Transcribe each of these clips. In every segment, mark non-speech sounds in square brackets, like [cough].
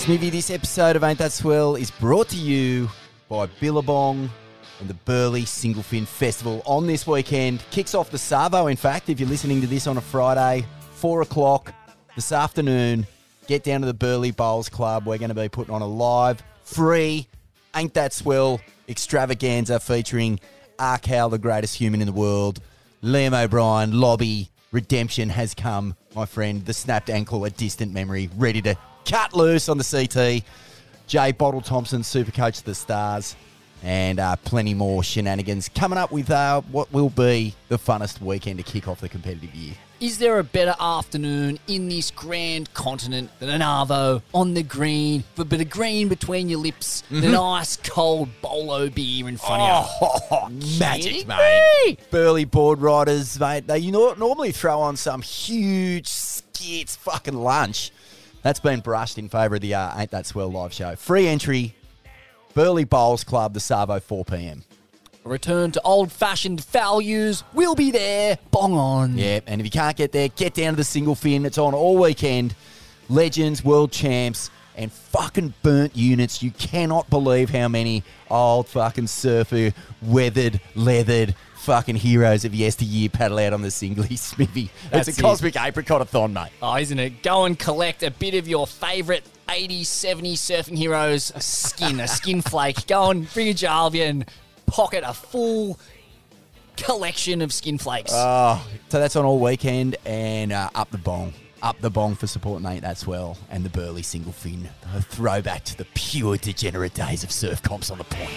Smithy, this episode of Ain't That Swell is brought to you by Billabong and the Burleigh Single Fin Festival on this weekend. Kicks off the Savo, in fact, if you're listening to this on a Friday, 4 o'clock this afternoon. Get down to the Burleigh Bowls Club. We're going to be putting on a live, free, Ain't That Swell extravaganza featuring Arkell, the greatest human in the world, Liam O'Brien, Lobby, Redemption has come, my friend. The snapped ankle, a distant memory, ready to cut loose on the CT. Jay Bottle Thompson, super coach of the Stars, and uh, plenty more shenanigans coming up with uh, what will be the funnest weekend to kick off the competitive year. Is there a better afternoon in this grand continent than an Arvo on the green, with a bit of green between your lips, an ice cold bolo beer in front of you? Oh, [laughs] magic, mate. me? Burleigh board riders, mate. They you know, normally throw on some huge skits fucking lunch. That's been brushed in favour of the uh, Ain't That Swell live show. Free entry, Burleigh Bowls Club, the Savo, 4 p.m. A return to old fashioned values. We'll be there. Bong on. Yeah, and if you can't get there, get down to the single fin. It's on all weekend. Legends, world champs, and fucking burnt units. You cannot believe how many old fucking surfer, weathered, leathered fucking heroes of yesteryear paddle out on the singly, [laughs] Smithy. That's it's it. a cosmic apricot-a-thon, mate. Oh, isn't it? Go and collect a bit of your favourite 80s, 70s surfing heroes skin, a skin [laughs] flake. Go and bring a jar with you and pocket a full collection of skin flakes. Oh, so that's on all weekend and uh, up the bong. Up the bong for support Ain't that's well, and the Burleigh single fin. A throwback to the pure degenerate days of surf comps on the point.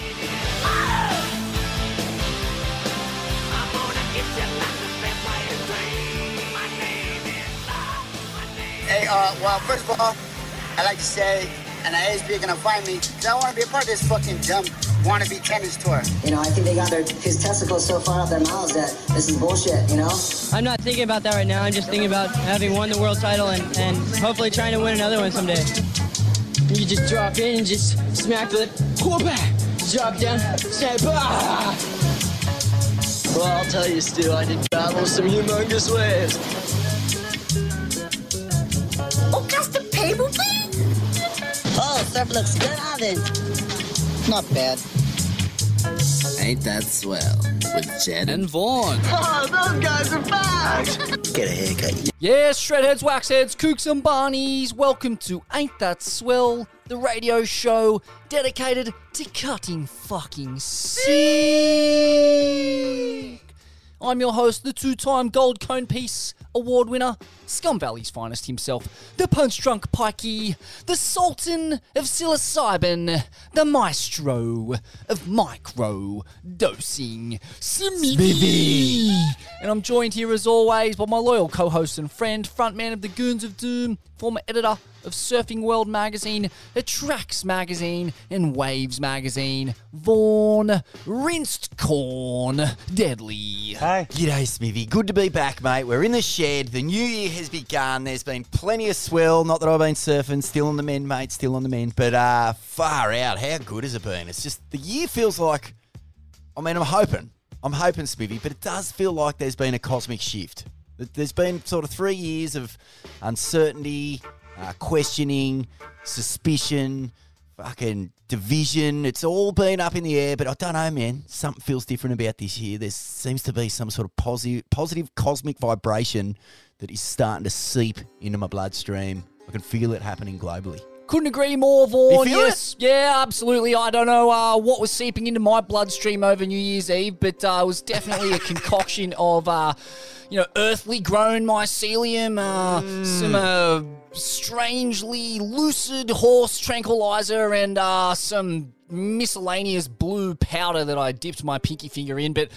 Hey, uh, well, first of all, I'd like to say, and I ASP are gonna find me, because I want to be a part of this fucking dumb wannabe tennis tour. You know, I think they got their his testicles so far up their mouths that this is bullshit. You know. I'm not thinking about that right now. I'm just thinking about having won the world title and, and hopefully trying to win another one someday. You just drop in and just smack the whoop, drop down, say bah. Well, I'll tell you, Stu, I did battle some humongous waves. Just a paper Oh, surf looks good, Ivan. Not bad. Ain't that swell with Jed and Vaughan. [laughs] Oh, those guys are back. [laughs] Get a haircut. Yes, shredheads, waxheads, kooks and barnies. Welcome to Ain't That Swell, the radio show dedicated to cutting fucking sick. I'm your host, the two-time Gold Cone Piece award winner, Scum Valley's finest himself, the punch drunk pikey, the sultan of psilocybin, the maestro of micro dosing, Smithy. And I'm joined here as always by my loyal co-host and friend, frontman of the Goons of Doom, former editor of Surfing World magazine, Attracts magazine, and Waves magazine, Vaughan, Rinsed Corn Deadly. Hey. G'day, Smithy. Good to be back, mate. We're in the shed. The new year has begun. There's been plenty of swell. Not that I've been surfing. Still on the mend, mate. Still on the mend. But uh, far out. How good has it been? It's just the year feels like. I mean, I'm hoping. I'm hoping, Smithy, but it does feel like there's been a cosmic shift. There's been sort of three years of uncertainty, uh, questioning, suspicion, fucking division. It's all been up in the air, but I don't know, man. Something feels different about this year. There seems to be some sort of positive, positive cosmic vibration that is starting to seep into my bloodstream. I can feel it happening globally. Couldn't agree more, feel yes, yeah, absolutely. I don't know uh, what was seeping into my bloodstream over New Year's Eve, but uh, it was definitely a [laughs] concoction of, uh, you know, earthly grown mycelium, uh, some uh, strangely lucid horse tranquilizer, and uh, some miscellaneous blue powder that I dipped my pinky finger in. But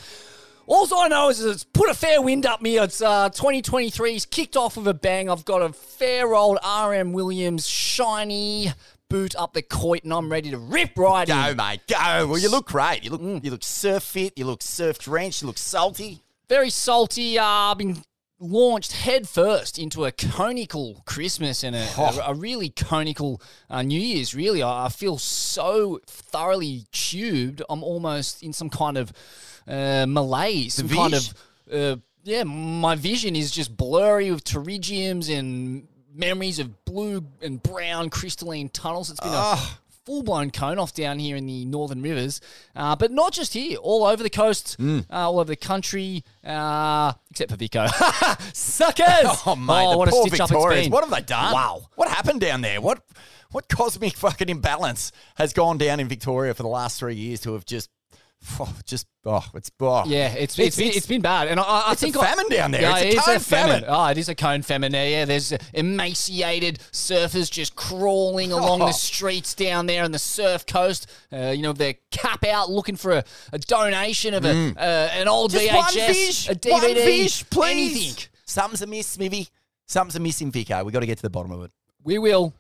all I know is it's put a fair wind up me. It's uh, 2023's kicked off with a bang. I've got a fair old RM Williams shiny boot up the coit, and I'm ready to rip right Go, in. Go, mate, go. Well, you look great. You look, you look surf fit. You look surf drenched. You look salty. Very salty. Uh, been launched head first into a conical Christmas and a, a, a really conical uh, New Year's. Really, I, I feel so thoroughly tubed. I'm almost in some kind of uh, malaise, some kind of uh, yeah. My vision is just blurry with pterygiums and memories of blue and brown crystalline tunnels. It's been Ah. a full blown cone off down here in the northern rivers, uh, but not just here, all over the coast, Mm. uh, all over the country, uh, except for Vico. [laughs] Suckers! [laughs] Oh, mate, the what a poor stitch up Victorians. been. What have they done? Wow. What happened down there? What what cosmic [laughs] fucking imbalance has gone down in Victoria for the last three years to have just, [laughs] oh, just, oh, it's, oh. Yeah, it's it's, been, it's been bad, and I, I it's a think I- famine down there. Yeah, It's a it is cone famine. famine. Oh, it is a cone famine. Yeah, yeah. There's emaciated surfers just crawling along Oh. the [laughs] streets down there on the surf coast. Uh, you know, their cap out, looking for a, a donation of a uh, an old Mm. Just VHS, fish, a DVD, fish, please. anything. Something's amiss, Smithy. Something's amiss in Vico. we got to get to the bottom of it. We will.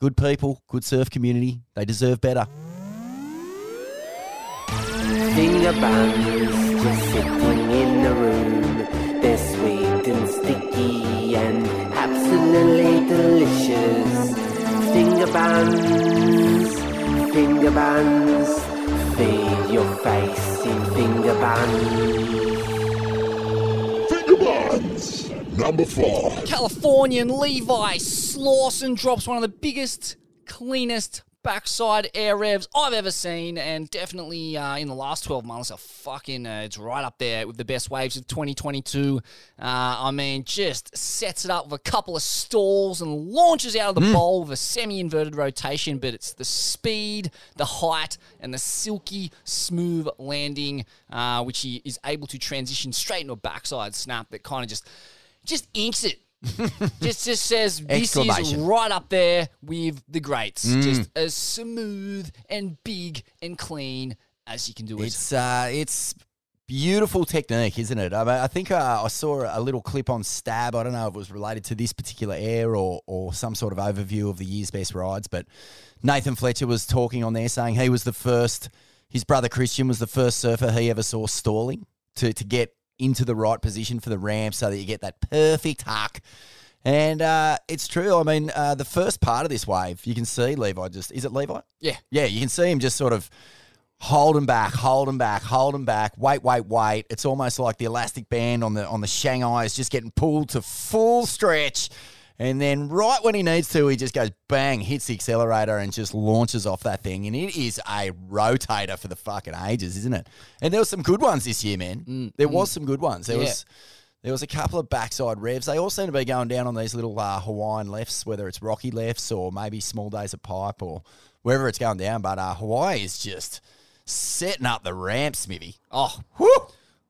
Good people, good surf community. They deserve better. Finger buns just sitting in the room. They're sweet and sticky and absolutely delicious. Finger buns, finger buns. Feed your face in finger buns. Finger buns. Number four. Californian Levi Slawson drops one of the biggest, cleanest backside air revs I've ever seen, and definitely uh, in the last 12 months, a fucking, uh, it's right up there with the best waves of 2022. Uh, I mean, just sets it up with a couple of stalls and launches out of the bowl with a semi inverted rotation, but it's the speed, the height, and the silky, smooth landing, uh, which he is able to transition straight into a backside snap that kind of just just inks it. [laughs] just just says this is right up there with the greats. Mm. Just as smooth and big and clean as you can do it. It's uh, it's beautiful technique, isn't it? I, mean, I think uh, I saw a little clip on Stab. I don't know if it was related to this particular air or or some sort of overview of the year's best rides, but Nathan Fletcher was talking on there saying he was the first. His brother Christian was the first surfer he ever saw stalling to to get into the right position for the ramp so that you get that perfect huck. And uh, it's true. I mean, uh, the first part of this wave, you can see Levi just. Is it Levi? yeah. Yeah, you can see him just sort of hold him back, hold him back, hold him back, wait, wait, wait. It's almost like the elastic band on the on the Shanghai is just getting pulled to full stretch. And then right when he needs to, he just goes bang, hits the accelerator and just launches off that thing. And it is a rotator for the fucking ages, isn't it? And there were some good ones this year, man. there was some good ones. There Yeah. was there was a couple of backside revs. They all seem to be going down on these little uh, Hawaiian lefts, whether it's rocky lefts or maybe small days of pipe or wherever it's going down. But uh, Hawaii is just setting up the ramp, Smithy. Oh, Whew.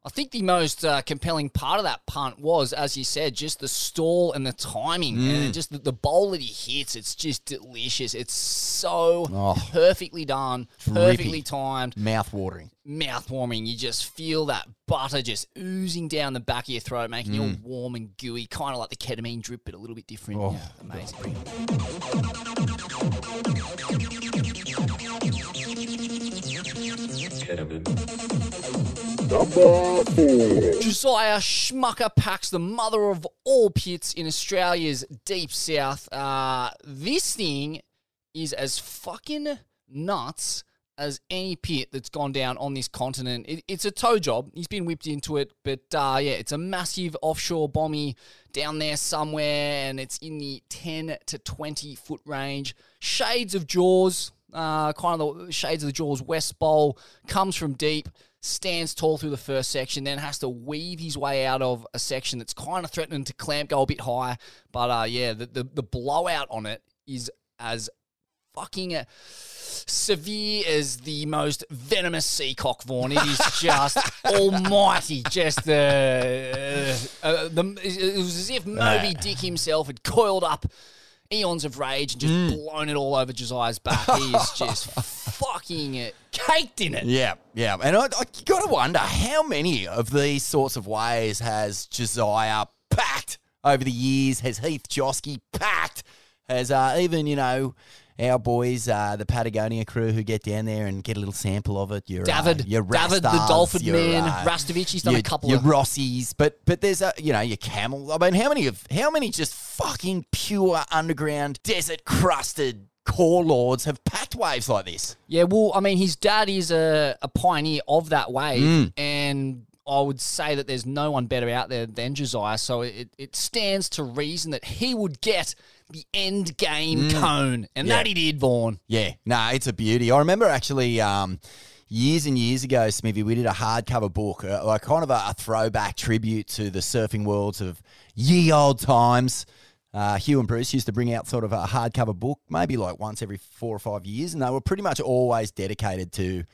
I think the most uh, compelling part of that punt was, as you said, just the stall and the timing, Mm. and just the, the bowl that he hits. It's just delicious. It's so Oh. perfectly done, perfectly timed. Mouth watering. mouth warming. You just feel that butter just oozing down the back of your throat, making you all Mm. warm and gooey, kind of like the ketamine drip, but a little bit different. Oh. Yeah, amazing. Josiah Schmucker packs the mother of all pits in Australia's deep south. Uh, this thing is as fucking nuts as any pit that's gone down on this continent. It, it's a tow job. He's been whipped into it, but uh, yeah, it's a massive offshore bommy down there somewhere, and it's in the 10 to 20 foot range. Shades of Jaws, uh, kind of the shades of the Jaws West Bowl, comes from deep stands tall through the first section, then has to weave his way out of a section that's kind of threatening to clamp, go a bit higher. But uh, yeah, the, the, the blowout on it is as fucking uh, severe as the most venomous seacock, Vaughan. It is [laughs] just almighty. Just the, uh, uh, the. It was as if Moby Dick himself had coiled up eons of rage and just blown it all over Josiah's back. He is just [laughs] fucking uh, caked in it. Yeah, yeah. And I, I got to wonder how many of these sorts of ways has Josiah packed over the years? Has Heath Joske packed? Has uh, even, you know, our boys, uh, the Patagonia crew who get down there and get a little sample of it. Your, David, uh, your David the Dolphin your, Man, uh, Rastovich, he's done your, a couple of. your of Rossies, but but there's a you know your camels. I mean, how many of how many just fucking pure underground desert crusted core lords have packed waves like this? Yeah, well, I mean, his dad is a, a pioneer of that wave, Mm. and I would say that there's no one better out there than Josiah. So it, it stands to reason that he would get the end game cone, and Mm. Yeah. that he did, Vaughn. Yeah, no, it's a beauty. I remember actually um, years and years ago, Smithy, we did a hardcover book, uh, like kind of a, a throwback tribute to the surfing worlds of ye old times. Uh, Hugh and Bruce used to bring out sort of a hardcover book, maybe like once every four or five years, and they were pretty much always dedicated to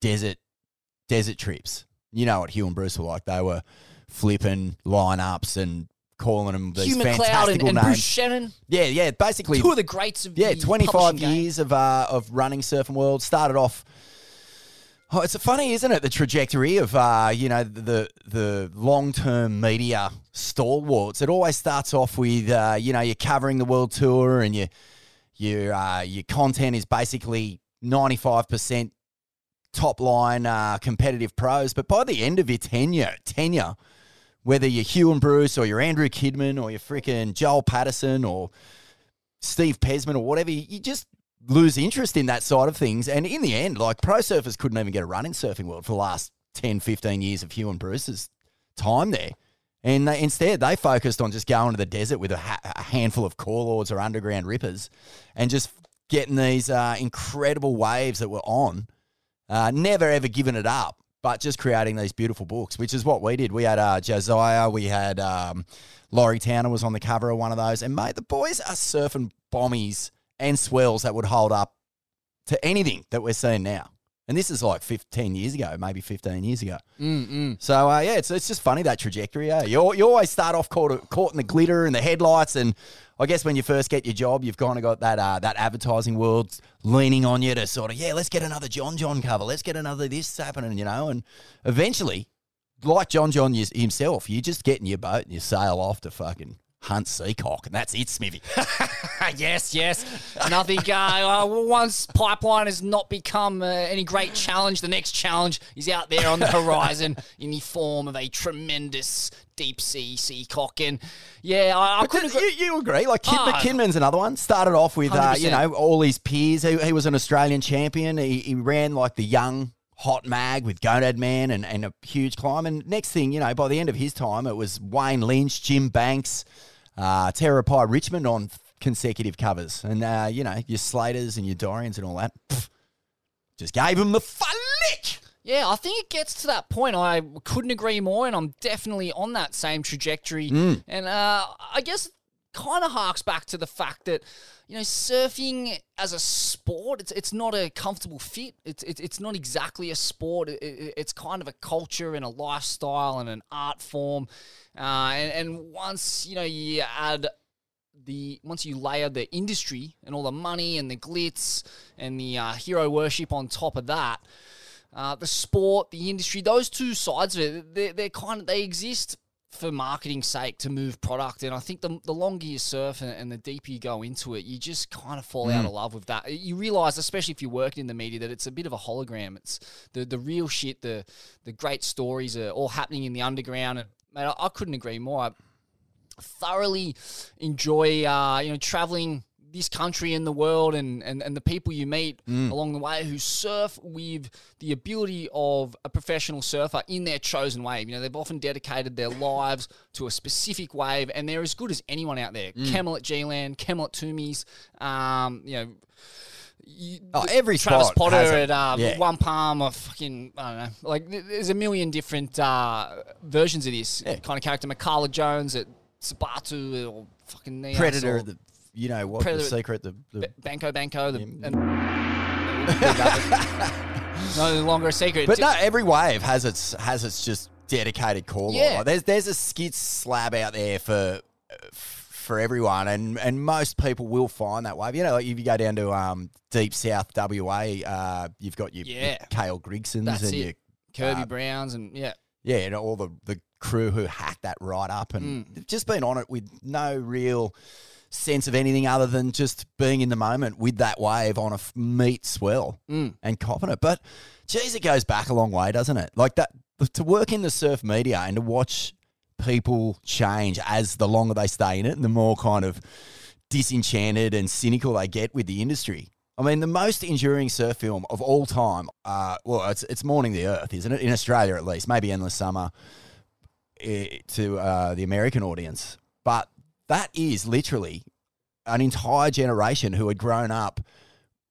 desert desert trips. You know what Hugh and Bruce were like; they were flipping lineups and calling them these Hugh McLeod and, and names. Bruce Channon, yeah, yeah, basically two of the greats of yeah, the 25 publishing game. years of uh, of running surfing world. Started off. Oh, it's funny, isn't it? The trajectory of uh, you know the the long term media stalwarts. It always starts off with uh, you know you're covering the world tour and you your uh, your content is basically 95 percent top line uh, competitive pros. But by the end of your tenure, tenure, whether you're Hugh and Bruce or you're Andrew Kidman or you're freaking Joel Patterson or Steve Pezman or whatever, you just lose interest in that side of things. And in the end, like pro surfers couldn't even get a run in surfing world for the last 10, 15 years of Hugh and Bruce's time there. And they, instead, they focused on just going to the desert with a, ha- a handful of core lords or underground rippers and just getting these uh, incredible waves that were on, uh, never ever giving it up, but just creating these beautiful books, which is what we did. We had uh, Josiah, we had um, Laurie Towner was on the cover of one of those. And, mate, the boys are surfing bombies and swells that would hold up to anything that we're seeing now. And this is like 15 years ago, maybe 15 years ago. Mm-mm. So uh, yeah, it's it's just funny that trajectory. Yeah, you you always start off caught caught in the glitter and the headlights, and I guess when you first get your job, you've kind of got that uh, that advertising world leaning on you to sort of yeah, let's get another John John cover, let's get another this happening, you know, and eventually, like John John himself, you just get in your boat and you sail off to fucking hunt seacock, and that's it, Smithy. [laughs] yes, yes. Nothing. Uh, once pipeline has not become uh, any great challenge, the next challenge is out there on the [laughs] horizon in the form of a tremendous deep sea seacock. And yeah, I, I couldn't you, agree. you agree? Like Kid, Ah. McKinmon's another one. Started off with uh, you know all his peers. He, he was an Australian champion. He, he ran like the young hot mag with Gonad Man and, and a huge climb. And next thing you know, by the end of his time, it was Wayne Lynch, Jim Banks, uh, Terra Pie Richmond on consecutive covers, and uh, you know your Slaters and your Dorians and all that. Pff, just gave him the flick. Yeah, I think it gets to that point. I couldn't agree more, and I'm definitely on that same trajectory. And uh, I guess kind of harks back to the fact that you know surfing as a sport, it's it's not a comfortable fit. It's it's, not exactly a sport. It, it- it's kind of a culture and a lifestyle and an art form. Uh, and, and once you know you add the once you layer the industry and all the money and the glitz and the uh, hero worship on top of that, uh, the sport, the industry, those two sides of it, they're, they're kind of they exist for marketing sake to move product. And I think the, the longer you surf and, and the deeper you go into it, you just kind of fall out of love with that. You realize, especially if you're working in the media, that it's a bit of a hologram. It's the the real shit, the the great stories are all happening in the underground. And mate, I, I couldn't agree more. I, thoroughly enjoy uh, you know traveling this country and the world and, and, and the people you meet along the way who surf with the ability of a professional surfer in their chosen wave. You know, they've often dedicated their lives to a specific wave and they're as good as anyone out there. Kemmel at G-Land, Kemmel at Toomey's, um, you know, you, Oh, every Travis Potter at uh, yeah. One Palm or fucking I don't know. Like there's a million different uh, versions of this kind of character. Mikala Jones at Sabatu or fucking Neas Predator, or the you know what Predator- the secret, the, the Banco Banco. The, and, no longer a secret. But no, every wave has its has its just dedicated call. Yeah. Like, there's there's a skid slab out there for for everyone, and and most people will find that wave. You know, like if you go down to um deep south WA, uh, you've got your, your Yeah. Kale Grigsons That's and it. your Kirby uh, Browns and yeah. yeah, and all the the crew who hacked that right up, and Mm. just been on it with no real sense of anything other than just being in the moment with that wave on a f- meat swell Mm. and copping it. But geez, it goes back a long way, doesn't it? Like that to work in the surf media and to watch people change as the longer they stay in it and the more kind of disenchanted and cynical they get with the industry. I mean, the most enduring surf film of all time. Uh, well, it's it's Morning the Earth, isn't it? In Australia, at least, maybe Endless Summer eh, to uh, the American audience, but that is literally an entire generation who had grown up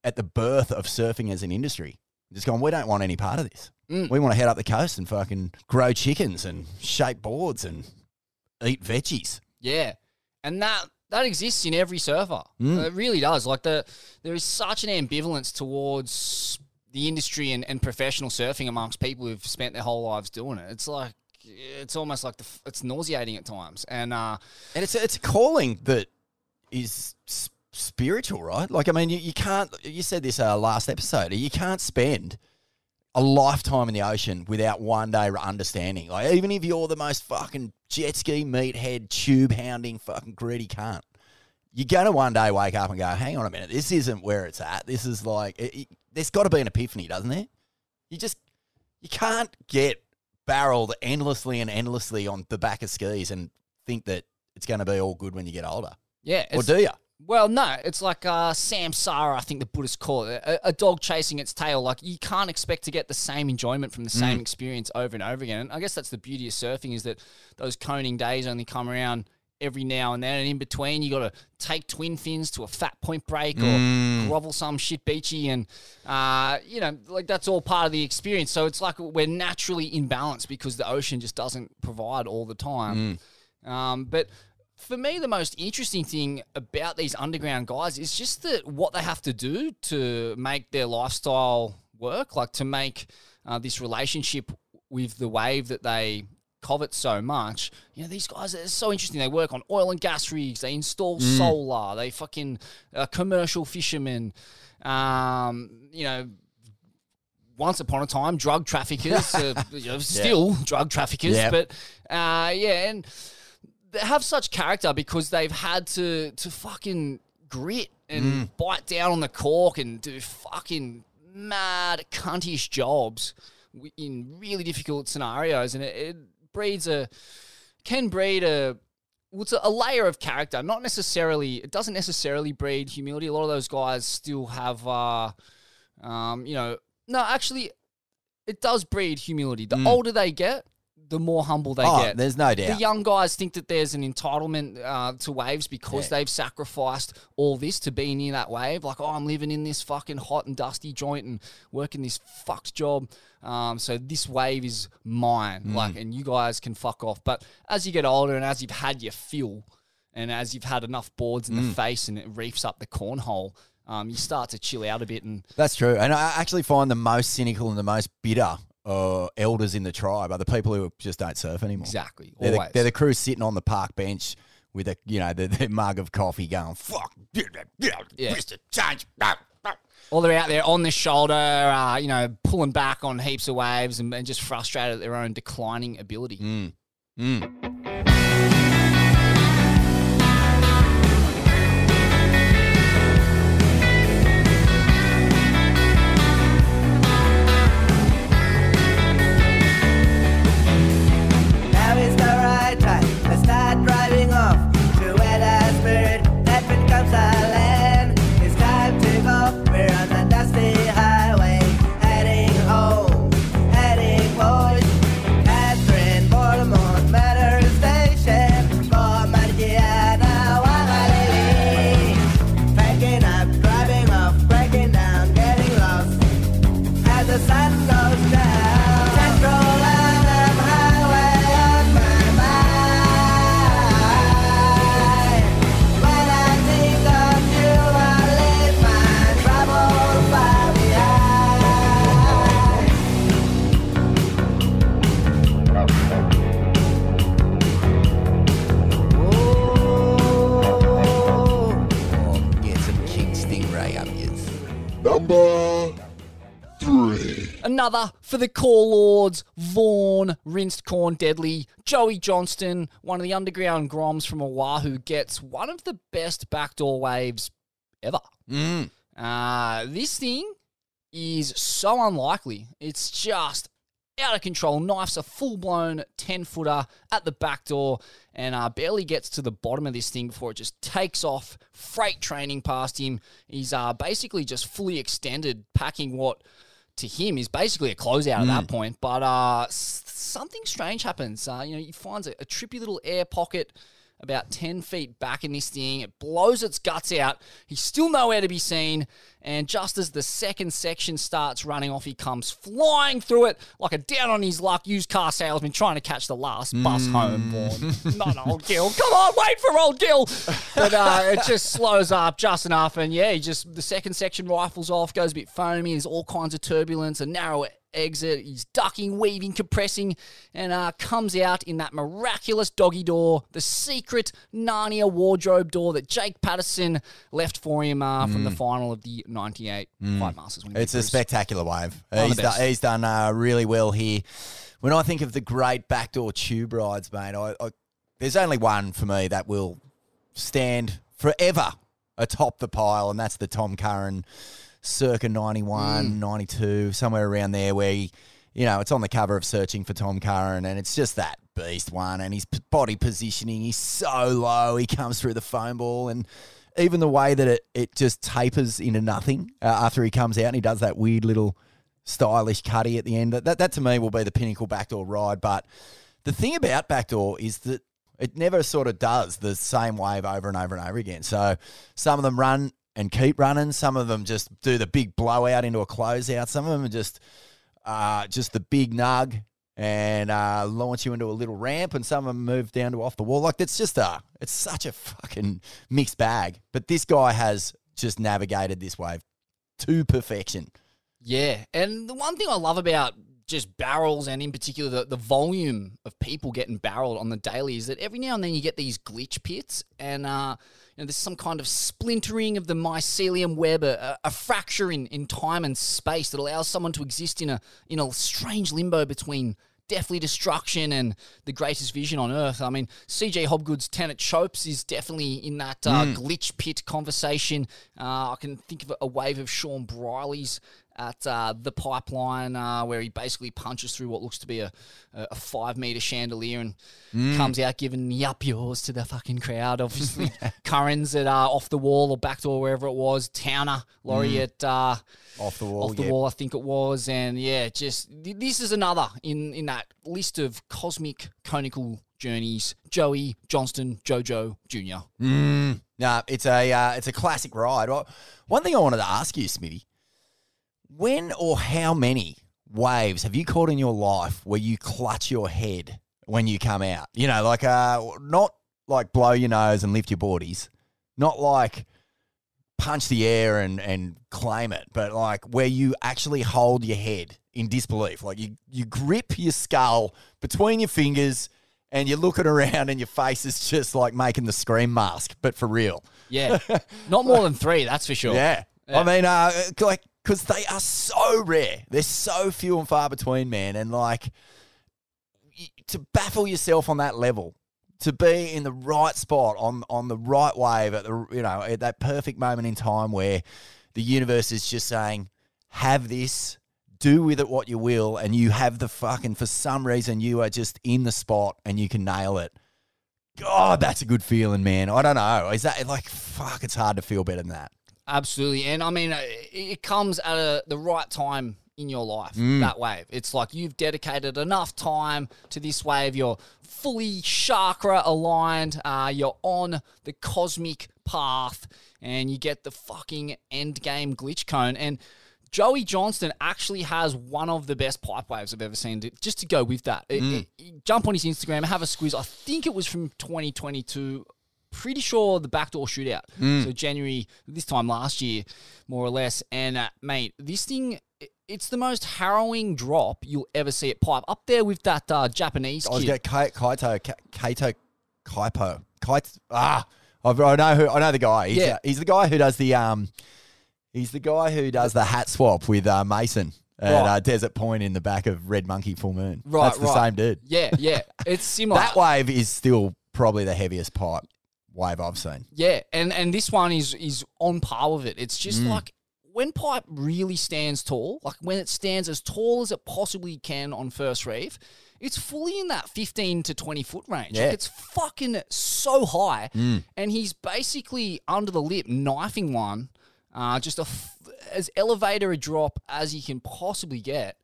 at the birth of surfing as an industry. Just going, we don't want any part of this. Mm. We want to head up the coast and fucking grow chickens and shape boards and eat veggies. Yeah, and that that exists in every surfer. Mm. It really does. Like the there is such an ambivalence towards the industry and, and professional surfing amongst people who've spent their whole lives doing it. It's like it's almost like the, it's nauseating at times. And uh, And it's a, it's a calling that is spiritual, right? Like, I mean, you, you can't, you said this uh, last episode, you can't spend a lifetime in the ocean without one day understanding. Like, even if you're the most fucking jet ski meathead, tube hounding, fucking greedy cunt, you're to one day wake up and go, hang on a minute, this isn't where it's at. This is like, it, it- there's got to be an epiphany, doesn't there? You just, you can't get barreled endlessly and endlessly on the back of skis and think that it's going to be all good when you get older. yeah, Or do you? Well, no, it's like uh, Samsara, I think the Buddhists call it. A, a dog chasing its tail. Like, you can't expect to get the same enjoyment from the same Mm. experience over and over again. And I guess that's the beauty of surfing is that those coning days only come around every now and then. And in between, you got to take twin fins to a fat point break or Mm. grovel some shit beachy. And, uh, you know, like that's all part of the experience. So it's like we're naturally in balance because the ocean just doesn't provide all the time. Um, but for me, the most interesting thing about these underground guys is just that what they have to do to make their lifestyle work, like to make uh, this relationship with the wave that they covet so much. You know, these guys are so interesting. They work on oil and gas rigs. They install Mm. solar. They fucking uh, commercial fishermen. Um, you know, once upon a time, drug traffickers, uh, [laughs] you know, still drug traffickers, Yeah. but uh, yeah, and they have such character because they've had to to fucking grit and Mm. bite down on the cork and do fucking mad cuntish jobs in really difficult scenarios, and it, it breeds a can breed a it's a, a layer of character. Not necessarily, it doesn't necessarily breed humility. A lot of those guys still have, uh, um, you know, no, actually, it does breed humility. The older they get, the more humble they. Oh, get. there's no doubt. The young guys think that there's an entitlement uh, to waves because Yeah. they've sacrificed all this to be near that wave. Like, oh, I'm living in this fucking hot and dusty joint and working this fucked job. Um, so this wave is mine. Mm. Like, and you guys can fuck off. But as you get older and as you've had your fill, and as you've had enough boards in Mm. the face and it reefs up the cornhole, um, you start to chill out a bit and That's true. And I actually find the most cynical and the most bitter uh, elders in the tribe are the people who just don't surf anymore. Exactly. They're the, they're the crew sitting on the park bench with a you know the, mug of coffee going fuck yeah. Change. Or they're out there on the shoulder, uh, you know, pulling back on heaps of waves and, and just frustrated at their own declining ability. Mm. Mm. Right start driving off to where the spirit land. It's time to go. We're on the dusty highway, heading home, heading Catherine, Baltimore. Packing up, driving off, breaking down, getting lost the sun goes down. Another for the Core Lords, Vaughan, Rinsed Corn Deadly, Joey Johnston, one of the underground Groms from Oahu, gets one of the best backdoor waves ever. Mm. Uh, this thing is so unlikely. It's just out of control, knifes a full blown 10 footer at the back door and uh, barely gets to the bottom of this thing before it just takes off, freight training past him. He's uh, basically just fully extended, packing what to him is basically a closeout at that point. But uh, something strange happens. Uh, you know, he finds a, a trippy little air pocket about 10 feet back in this thing. It blows its guts out. He's still nowhere to be seen. And just as the second section starts running off, he comes flying through it like a down on his luck used car salesman trying to catch the last bus home. Born. Not old Gil. Come on, wait for old Gil. But uh, it just slows up just enough. And yeah, he just the second section rifles off, goes a bit foamy. There's all kinds of turbulence, a narrow exit. He's ducking, weaving, compressing, and uh, comes out in that miraculous doggy door, the secret Narnia wardrobe door that Jake Paterson left for him uh, from the final of the 98 Pipe Masters. when Mm. It's a Bruce. spectacular wave. He's, done, he's done uh, really well here. When I think of the great backdoor tube rides, mate, I, I, there's only one for me that will stand forever atop the pile, and that's the Tom Curren circa 91, Mm. 92, somewhere around there where he, you know, it's on the cover of Searching for Tom Curren, and it's just that beast one, and his p- body positioning, he's so low, he comes through the foam ball, and even the way that it, it just tapers into nothing uh, after he comes out and he does that weird little stylish cutty at the end. That, that, that to me will be the pinnacle backdoor ride. But the thing about backdoor is that it never sort of does the same wave over and over and over again. So some of them run and keep running. Some of them just do the big blowout into a closeout. Some of them are just uh, just the big nug and uh, launch you into a little ramp, and some of them move down to off the wall. Like it's just a, it's such a fucking mixed bag. But this guy has just navigated this wave to perfection. Yeah, and the one thing I love about just barrels and in particular the, the volume of people getting barreled on the daily is that every now and then you get these glitch pits and uh, know, there's some kind of splintering of the mycelium web, a, a fracture in, in time and space that allows someone to exist in a in a strange limbo between deathly destruction and the greatest vision on earth. I mean, CJ Hobgood's Tenet Chopes is definitely in that uh, glitch pit conversation. Uh, I can think of a wave of Sean Briley's at uh, the pipeline uh, where he basically punches through what looks to be a, a five meter chandelier and comes out giving yup yours to the fucking crowd. Obviously, [laughs] Curren's at uh, off the wall or back door, wherever it was. Towner, Laurie at uh, Off the wall, off the yeah. wall, I think it was, and yeah, just th- this is another in in that list of cosmic conical journeys. Joey Johnston, JoJo Junior. Mm, no, it's a uh, it's a classic ride. Well, one thing I wanted to ask you, Smitty, when or how many waves have you caught in your life where you clutch your head when you come out? You know, like uh, not like blow your nose and lift your boardies, not like punch the air and and claim it, but like where you actually hold your head in disbelief, like you you grip your skull between your fingers. And you're looking around, and your face is just like making the scream mask, but for real. Yeah, [laughs] not more than three, that's for sure. Yeah. Yeah. I mean, uh, like, because they are so rare. They're so few and far between, man. And like, to baffle yourself on that level, to be in the right spot on on the right wave at the you know at that perfect moment in time where the universe is just saying, "Have this." Do with it what you will, and you have the fucking. For some reason, you are just in the spot, and you can nail it. God, that's a good feeling, man. I don't know. Is that like fuck? It's hard to feel better than that. Absolutely. And I mean, uh, it comes at a, the right time in your life, Mm. that wave. It's like you've dedicated enough time to this wave. You're fully chakra aligned. Uh, you're on the cosmic path and you get the fucking end game glitch cone. And Joey Johnston actually has one of the best pipe waves I've ever seen. Just to go with that, It- Mm. it- jump on his Instagram, have a squeeze. I think it was from 2022. Pretty sure the backdoor shootout. Mm. So January this time last year, more or less. And uh, mate, this thing. It's the most harrowing drop you'll ever see at pipe. Up there with that uh, Japanese I was kid. Kaito, Kaito, Kaipo, Kaito. Ah, I've, I know who. I know the guy. He's, Yeah. uh, he's the guy who does the um. He's the guy who does the hat swap with uh, Mason at Right. uh, Desert Point in the back of Red Monkey Full Moon. Right, that's the right. same dude. Yeah, yeah. It's [laughs] similar. That wave is still probably the heaviest pipe wave I've seen. Yeah, and and this one is is on par with it. It's just Mm. like when pipe really stands tall, like when it stands as tall as it possibly can on first reef, it's fully in that 15 to 20 foot range. Yeah. Like it's fucking so high. Mm. And he's basically under the lip knifing one, uh, just a f- as elevator a drop as he can possibly get.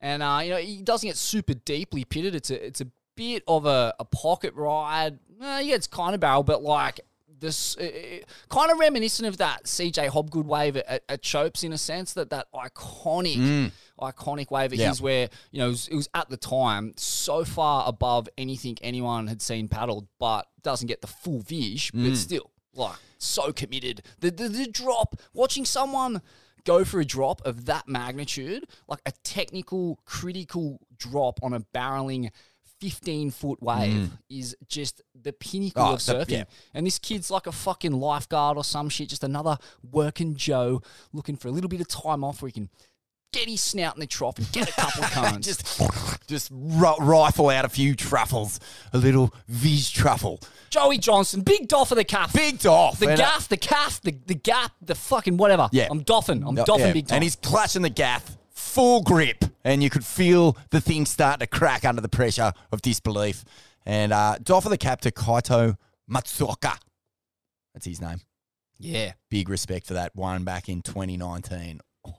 And uh, you know he doesn't get super deeply pitted. It's a it's a bit of a, a pocket ride. Uh, he gets kind of barrel, but like this, uh, kind of reminiscent of that CJ Hobgood wave at, at, at Chopes in a sense that that iconic, Mm. iconic wave of Yeah. his where you know it was, it was at the time so far above anything anyone had seen paddled, but doesn't get the full vish, Mm. but still like so committed. The, the the drop, watching someone go for a drop of that magnitude, like a technical, critical drop on a barreling 15 foot wave, is just the pinnacle Oh, of the- surfing. yeah. And this kid's like a fucking lifeguard or some shit, just another working Joe looking for a little bit of time off where he can get his snout in the trough and get a couple of [laughs] cones. just just ri- rifle out a few truffles, a little Viz truffle. Joey Johnson, big doff of the calf. Big doff. The uh, gaff, the calf, the, the gap, the fucking whatever. Yeah. I'm doffing. I'm No, doffing yeah. big time. And he's clutching the gaff, full grip, and you could feel the thing starting to crack under the pressure of disbelief. And uh, doff of the cap to Kaito Matsuoka. That's his name. yeah. Big respect for that one back in 2019. [laughs]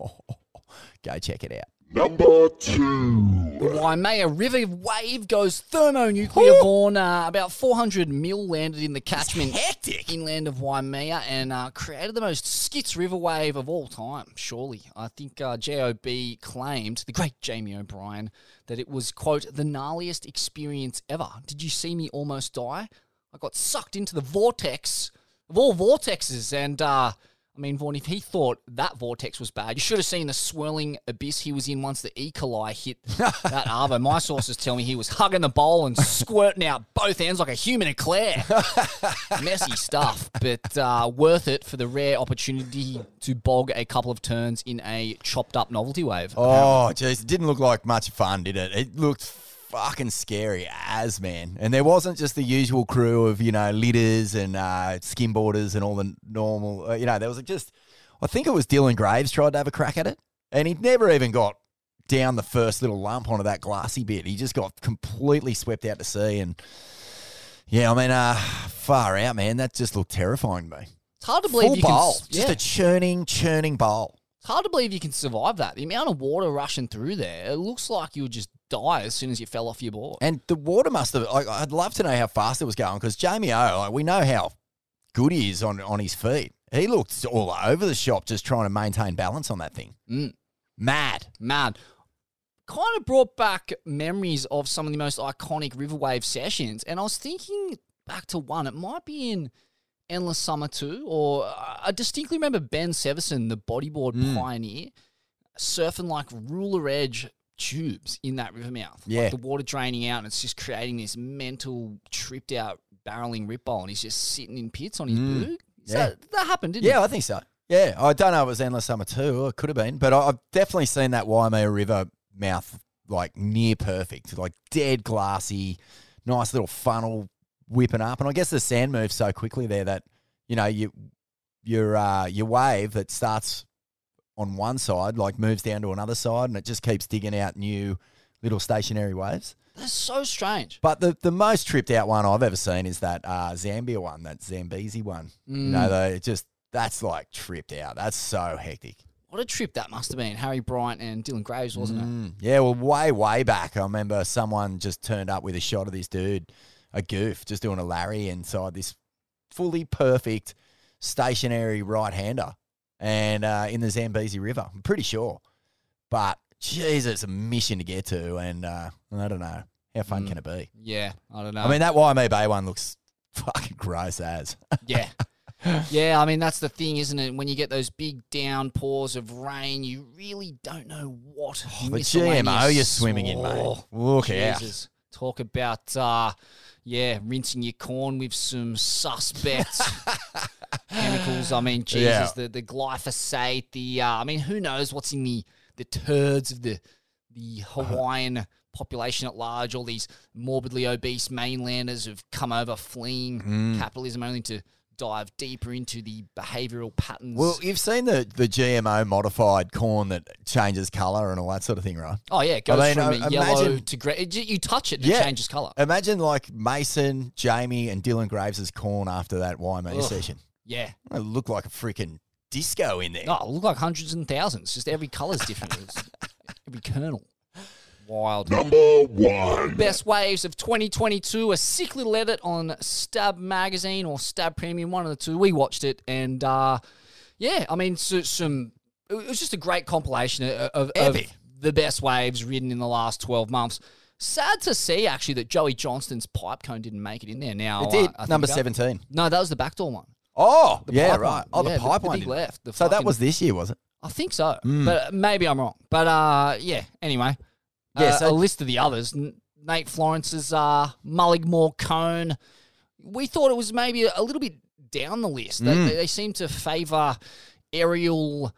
go check it out. Number two. The Waimea River wave goes thermonuclear Vaughan. Uh, about 400 mil landed in the catchment hectic. inland of Waimea and uh, created the most skits river wave of all time, surely. I think uh, JOB claimed, the great Jamie O'Brien, that it was, quote, the gnarliest experience ever. Did you see me almost die? I got sucked into the vortex of all vortexes and... I mean, Vaughan, if he thought that vortex was bad, you should have seen the swirling abyss he was in once the E. coli hit that [laughs] Arvo. My sources tell me he was hugging the bowl and squirting out both ends like a human eclair. [laughs] Messy stuff, but uh, worth it for the rare opportunity to bog a couple of turns in a chopped up novelty wave. Oh, jeez. It didn't look like much fun, did it? It looked fucking scary as, man. And there wasn't just the usual crew of, you know, litters and uh, skimboarders and all the normal, uh, you know, there was just, I think it was Dylan Graves tried to have a crack at it. And he'd never even got down the first little lump onto that glassy bit. He just got completely swept out to sea. And yeah, I mean, uh, far out, man. That just looked terrifying to me. It's hard to believe Full you bowl. can. Just a churning, churning bowl. It's hard to believe you can survive that. The amount of water rushing through there, it looks like you would just die as soon as you fell off your board. And the water must have. Like, I'd love to know how fast it was going because Jamie O, like, we know how good he is on on his feet. He looked all over the shop just trying to maintain balance on that thing. Mm. Mad. Mad. Kind of brought back memories of some of the most iconic Riverwave sessions. And I was thinking back to one. It might be in Endless Summer 2, or uh, I distinctly remember Ben Severson, the bodyboard Mm. pioneer, surfing like ruler edge tubes in that river mouth. Yeah. Like the water draining out, and it's just creating this mental, tripped out, barreling rip bowl, and he's just sitting in pits on his Mm. boot. So Yeah. that, that happened, didn't Yeah, it? I think so. Yeah, I don't know if it was Endless Summer 2, or it could have been, but I've definitely seen that Waimea River mouth like near perfect, like dead glassy, nice little funnel whipping up. And I guess the sand moves so quickly there that, you know, you your uh, your wave that starts on one side like moves down to another side and it just keeps digging out new little stationary waves. That's so strange. But the, the most tripped out one I've ever seen is that uh, Zambia one, that Zambezi one. You Mm. know, the, it just that's like tripped out. That's so hectic. What a trip that must have been. Harry Bryant and Dylan Graves, wasn't it? Mm, yeah, well, way way back, I remember someone just turned up with a shot of this dude, a goof, just doing a Larry inside this fully perfect stationary right hander, and uh, in the Zambezi River. I'm pretty sure, but Jesus, it's a mission to get to, and uh, I don't know how fun Mm. can it be. Yeah, I don't know. I mean, that Waimea Bay one looks [laughs] fucking gross as. yeah. [laughs] Yeah, I mean that's the thing, isn't it? When you get those big downpours of rain, you really don't know what Oh, the GMO you're swimming in, mate. Oh, Look out. Jesus. Talk about uh yeah, rinsing your corn with some suspect [laughs] chemicals. I mean, Jesus, Yeah. the, the glyphosate, the uh, I mean, who knows what's in the the turds of the the Hawaiian population at large, all these morbidly obese mainlanders who've come over fleeing Mm. capitalism only to dive deeper into the behavioural patterns. Well, you've seen the, the GMO modified corn that changes colour and all that sort of thing, right? oh yeah, it goes I mean, from yellow imagine- to grey. You touch it and Yeah. it changes colour. Imagine like Mason, Jamie, and Dylan Graves' corn after that Waimea Ugh. session. Yeah. It looked like a freaking disco in there. Oh, it look like hundreds and thousands. Just every colour's different. [laughs] Every kernel. Wild. Number one. Best waves of 2022. A sick little edit on Stab Magazine or Stab Premium, one of the two. We watched it, and uh, yeah, I mean, so, some. It was just a great compilation of, of, of the best waves ridden in the last 12 months. Sad to see, actually, that Joey Johnston's pipe cone didn't make it in there. Now, It did. uh, Number 17. No, that was the backdoor one. Oh, The yeah, right. one. Oh, the Yeah, pipe the one. big didn't- left. The so that was this year, was it? I think so, Mm. but maybe I'm wrong. But uh, yeah. Anyway, Yeah, uh, so- a list of the others: Nate Florence's uh, Mullaghmore Cone. We thought it was maybe a little bit down the list. They, Mm. they, they seem to favour aerial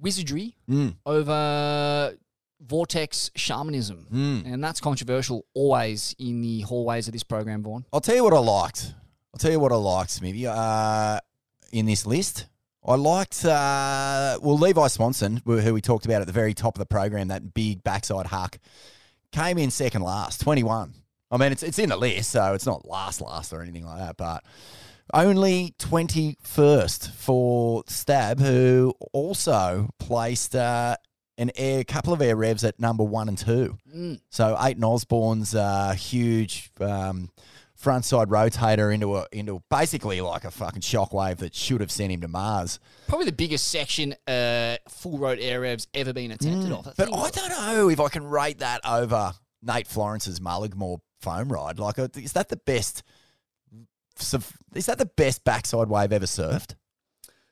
wizardry Mm. over vortex shamanism, Mm. and that's controversial always in the hallways of this program, Vaughn. I'll tell you what I liked. I'll tell you what I liked, Smithy, uh, in this list. I liked, uh, well, Levi Swanson, who who we talked about at the very top of the program, that big backside huck, came in second last, 21. I mean, it's, it's in the list, so it's not last, last or anything like that, but only 21st for Stab, who also placed uh, an air, couple of air revs at number one and two. Mm. So Aiton Osborne's uh, huge um, front side rotator into a into basically like a fucking shockwave that should have sent him to Mars. Probably the biggest section uh, full road air revs ever been attempted off. But I don't know if I can rate that over Nate Florence's Mullaghmore foam ride. Like, uh, is that the best? Is that the best backside wave ever surfed?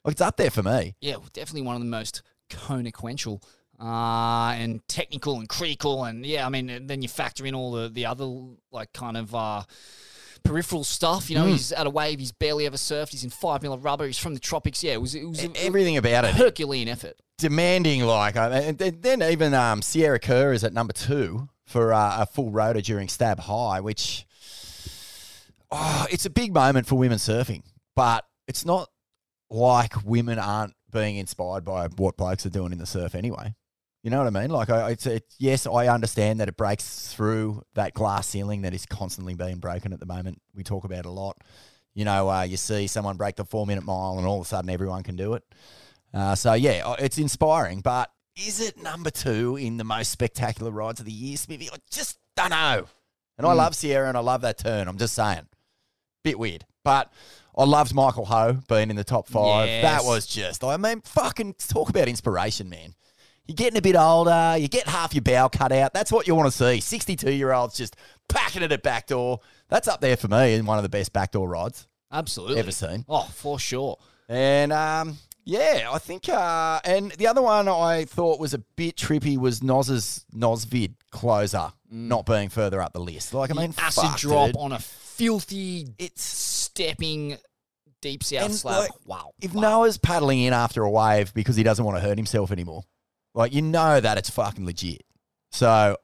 Like, it's up there for me. yeah, definitely one of the most consequential uh, and technical and critical. And yeah, I mean, then you factor in all the, the other like kind of uh, peripheral stuff. You know, Mm. he's at a wave, he's barely ever surfed, he's in five mil of rubber, he's from the tropics. Yeah, it was it was a, Everything about it Herculean effort. demanding like and then- then even um, Sierra Kerr is at number two for uh, a full rotor during Stab High, which oh, it's a big moment for women surfing, but it's not like women aren't being inspired by what blokes are doing in the surf anyway. You know what I mean? Like, I, it's it, yes, I understand that it breaks through that glass ceiling that is constantly being broken at the moment. We talk about it a lot. You know, uh, you see someone break the four minute mile, and all of a sudden everyone can do it. Uh, so yeah, it's inspiring, but is it number two in the most spectacular rides of the year, Smithy? I just don't know. And I Mm. love Sierra and I love that turn. I'm just saying, bit weird, but I loved Michael Ho being in the top five. Yes. That was just, I mean, fucking talk about inspiration, man. You're getting a bit older. You get half your bow cut out. That's what you want to see. 62 year olds just packing it at backdoor. That's up there for me in one of the best backdoor rides Absolutely. ever seen. Oh, for sure. And um, yeah, I think. Uh, and the other one I thought was a bit trippy was Noz's Nozvid closer not being further up the list. Like, I Mm. Mean, acid fuck, drop dude. on a filthy, it's stepping deep south slab. like, wow. If wow. Noah's paddling in after a wave because he doesn't want to hurt himself anymore, like you know that it's fucking legit. So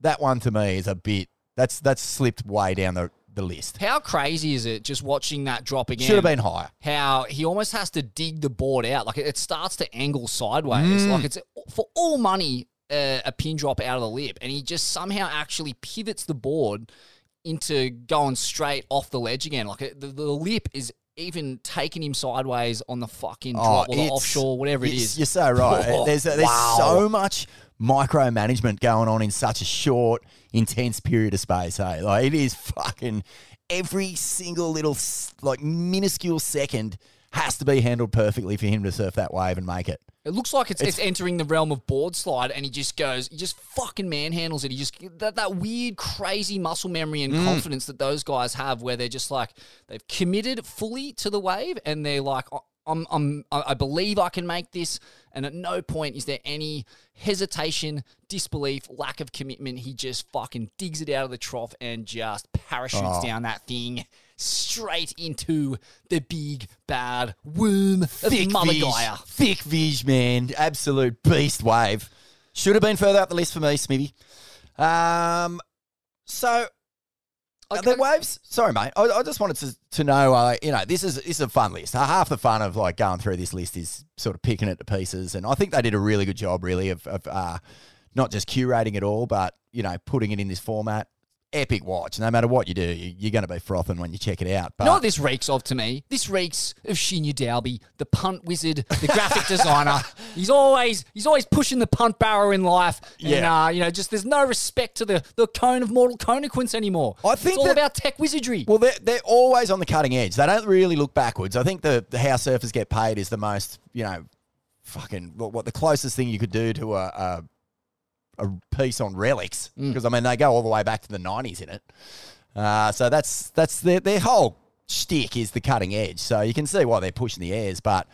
that one to me is a bit. That's that's slipped way down the, the list. How crazy is it just watching that drop again? Should have been higher. How he almost has to dig the board out. Like it, it starts to angle sideways. Mm. Like it's for all money uh, a pin drop out of the lip, and he just somehow actually pivots the board into going straight off the ledge again. Like it, the, the lip is even taking him sideways on the fucking oh, drop or the Oh, offshore, whatever it's- You're so right. Oh, [laughs] there's there's wow. so much micromanagement going on in such a short, intense period of space. Hey, like it is fucking every single little like minuscule second has to be handled perfectly for him to surf that wave and make it. It looks like it's, it's, It's- entering the realm of board slide, and he just goes, he just fucking manhandles it. He just that that weird, crazy muscle memory and Mm. confidence that those guys have, where they're just like they've committed fully to the wave, and they're like, "I- I'm, I'm, I I believe I can make this, and at no point is there any hesitation, disbelief, lack of commitment. He just fucking digs it out of the trough and just parachutes Oh. down that thing straight into the big bad womb of Mother Vish. Gaia. thick Vish, man, absolute beast wave. Should have been further up the list for me, Smithy. Um, so Are there waves? Sorry, mate. I, I just wanted to, to know. Uh, you know, this is this is a fun list. Uh, half the fun of like going through this list is sort of picking it to pieces, and I think they did a really good job, really, of, of uh, not just curating it all, but you know, putting it in this format. Epic watch. No matter what you do, you, you're going to be frothing when you check it out. But You know what this reeks of to me? This reeks of Shinya Dalby, the punt wizard, the graphic designer. [laughs] He's always he's always pushing the punt barrow in life. And, Yeah. uh, you know, just there's no respect to the, the cone of mortal conequence anymore. I think it's all that- about tech wizardry. Well, they're, they're always on the cutting edge. They don't really look backwards. I think the, the how surfers get paid is the most, you know, fucking what, what the closest thing you could do to a a, a piece on relics because I mean they go all the way back to the nineties in it. Uh, so that's that's their their whole shtick is the cutting edge. So you can see why they're pushing the airs, but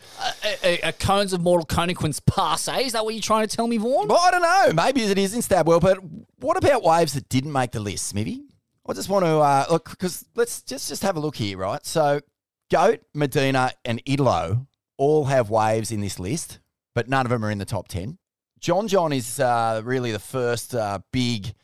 a cones of mortal conequence passe. Is that what you're trying to tell me, Vaughan? well, I don't know. Maybe it is in Stabwell, but what about waves that didn't make the list, Smithy? I just want to uh, look because let's just just have a look here, right? So, Goat, Medina, and Italo all have waves in this list, but none of them are in the top ten. John John is uh, really the first uh, big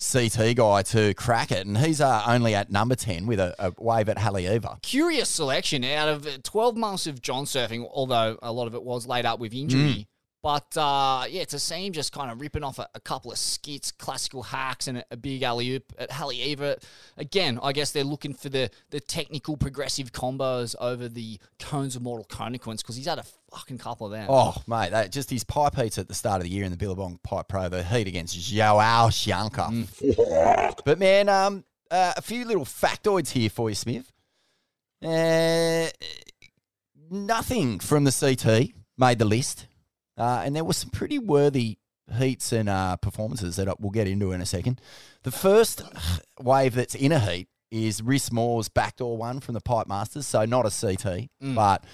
CT guy to crack it, and he's uh, only at number ten with a, a wave at Haleiwa. Curious selection out of 12 months of John surfing, although a lot of it was laid up with injury. But uh, yeah, to see him just kind of ripping off a, a couple of skits, classical hacks, and a, a big alley oop at Haleiwa. Again, I guess they're looking for the the technical progressive combos over the cones of mortal conequence because he's had a fucking couple of them. Oh, mate, that, just his pipe heats at the start of the year in the Billabong Pipe Pro, the heat against Joao Chianca. but, man, um, uh, a few little factoids here for you, Smith. Uh, nothing from the CT made the list. Uh, and there were some pretty worthy heats and uh, performances that we'll get into in a second. The first wave that's in a heat is Rhys Moore's backdoor one from the Pipe Masters, so not a CT, but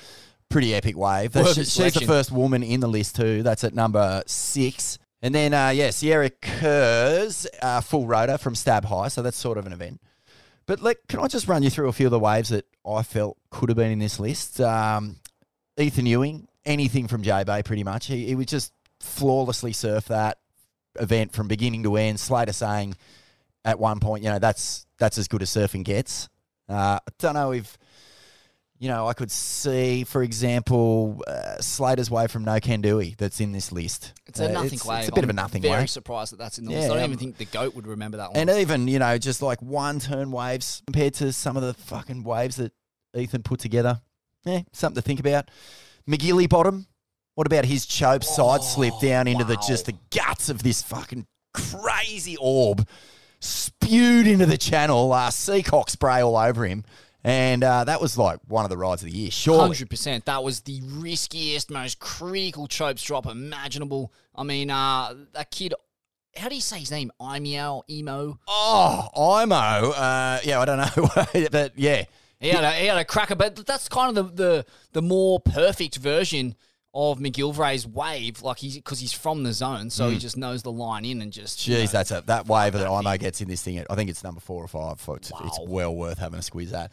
pretty epic wave. That- Worthy she- she's the first woman in the list too. That's at number six. And then, uh, yeah, Sierra Kerrs, uh, full rotor from Stab High, so that's sort of an event. But like, can I just run you through a few of the waves that I felt could have been in this list? Um, Ethan Ewing, anything from J Bay, pretty much. He, he would just flawlessly surf that event from beginning to end. Slater saying at one point, you know, that's that's as good as surfing gets. Uh, I don't know if you know I could see, for example, uh, Slater's wave from No Can that's in this list. It's a Uh, nothing it's, wave. It's a bit of a I'm nothing very wave. Very surprised that that's in the Yeah, list. I don't um, even think the goat would remember that one. And even, you know, just like one turn waves compared to some of the fucking waves that Ethan put together. Yeah, something to think about. McGilly bottom. What about his chope side slip down into the just the guts of this fucking crazy orb, spewed into the channel, uh, seacock spray all over him. And uh, that was like one of the rides of the year, sure. Hundred percent. That was the riskiest, most critical chopes drop imaginable. I mean, uh, that kid. How do you say his name? Imeo, emo. Oh, IMO. Uh, yeah, I don't know. [laughs] but yeah. He had a, he had a cracker, but that's kind of the the, the more perfect version of McGilvray's wave. Like he's because he's from the zone, so he Mm. just knows the line in and just. you Jeez, know. that's a that wave that IMO gets in this thing. I think it's number four or five. So It's, it's well worth having a squeeze at.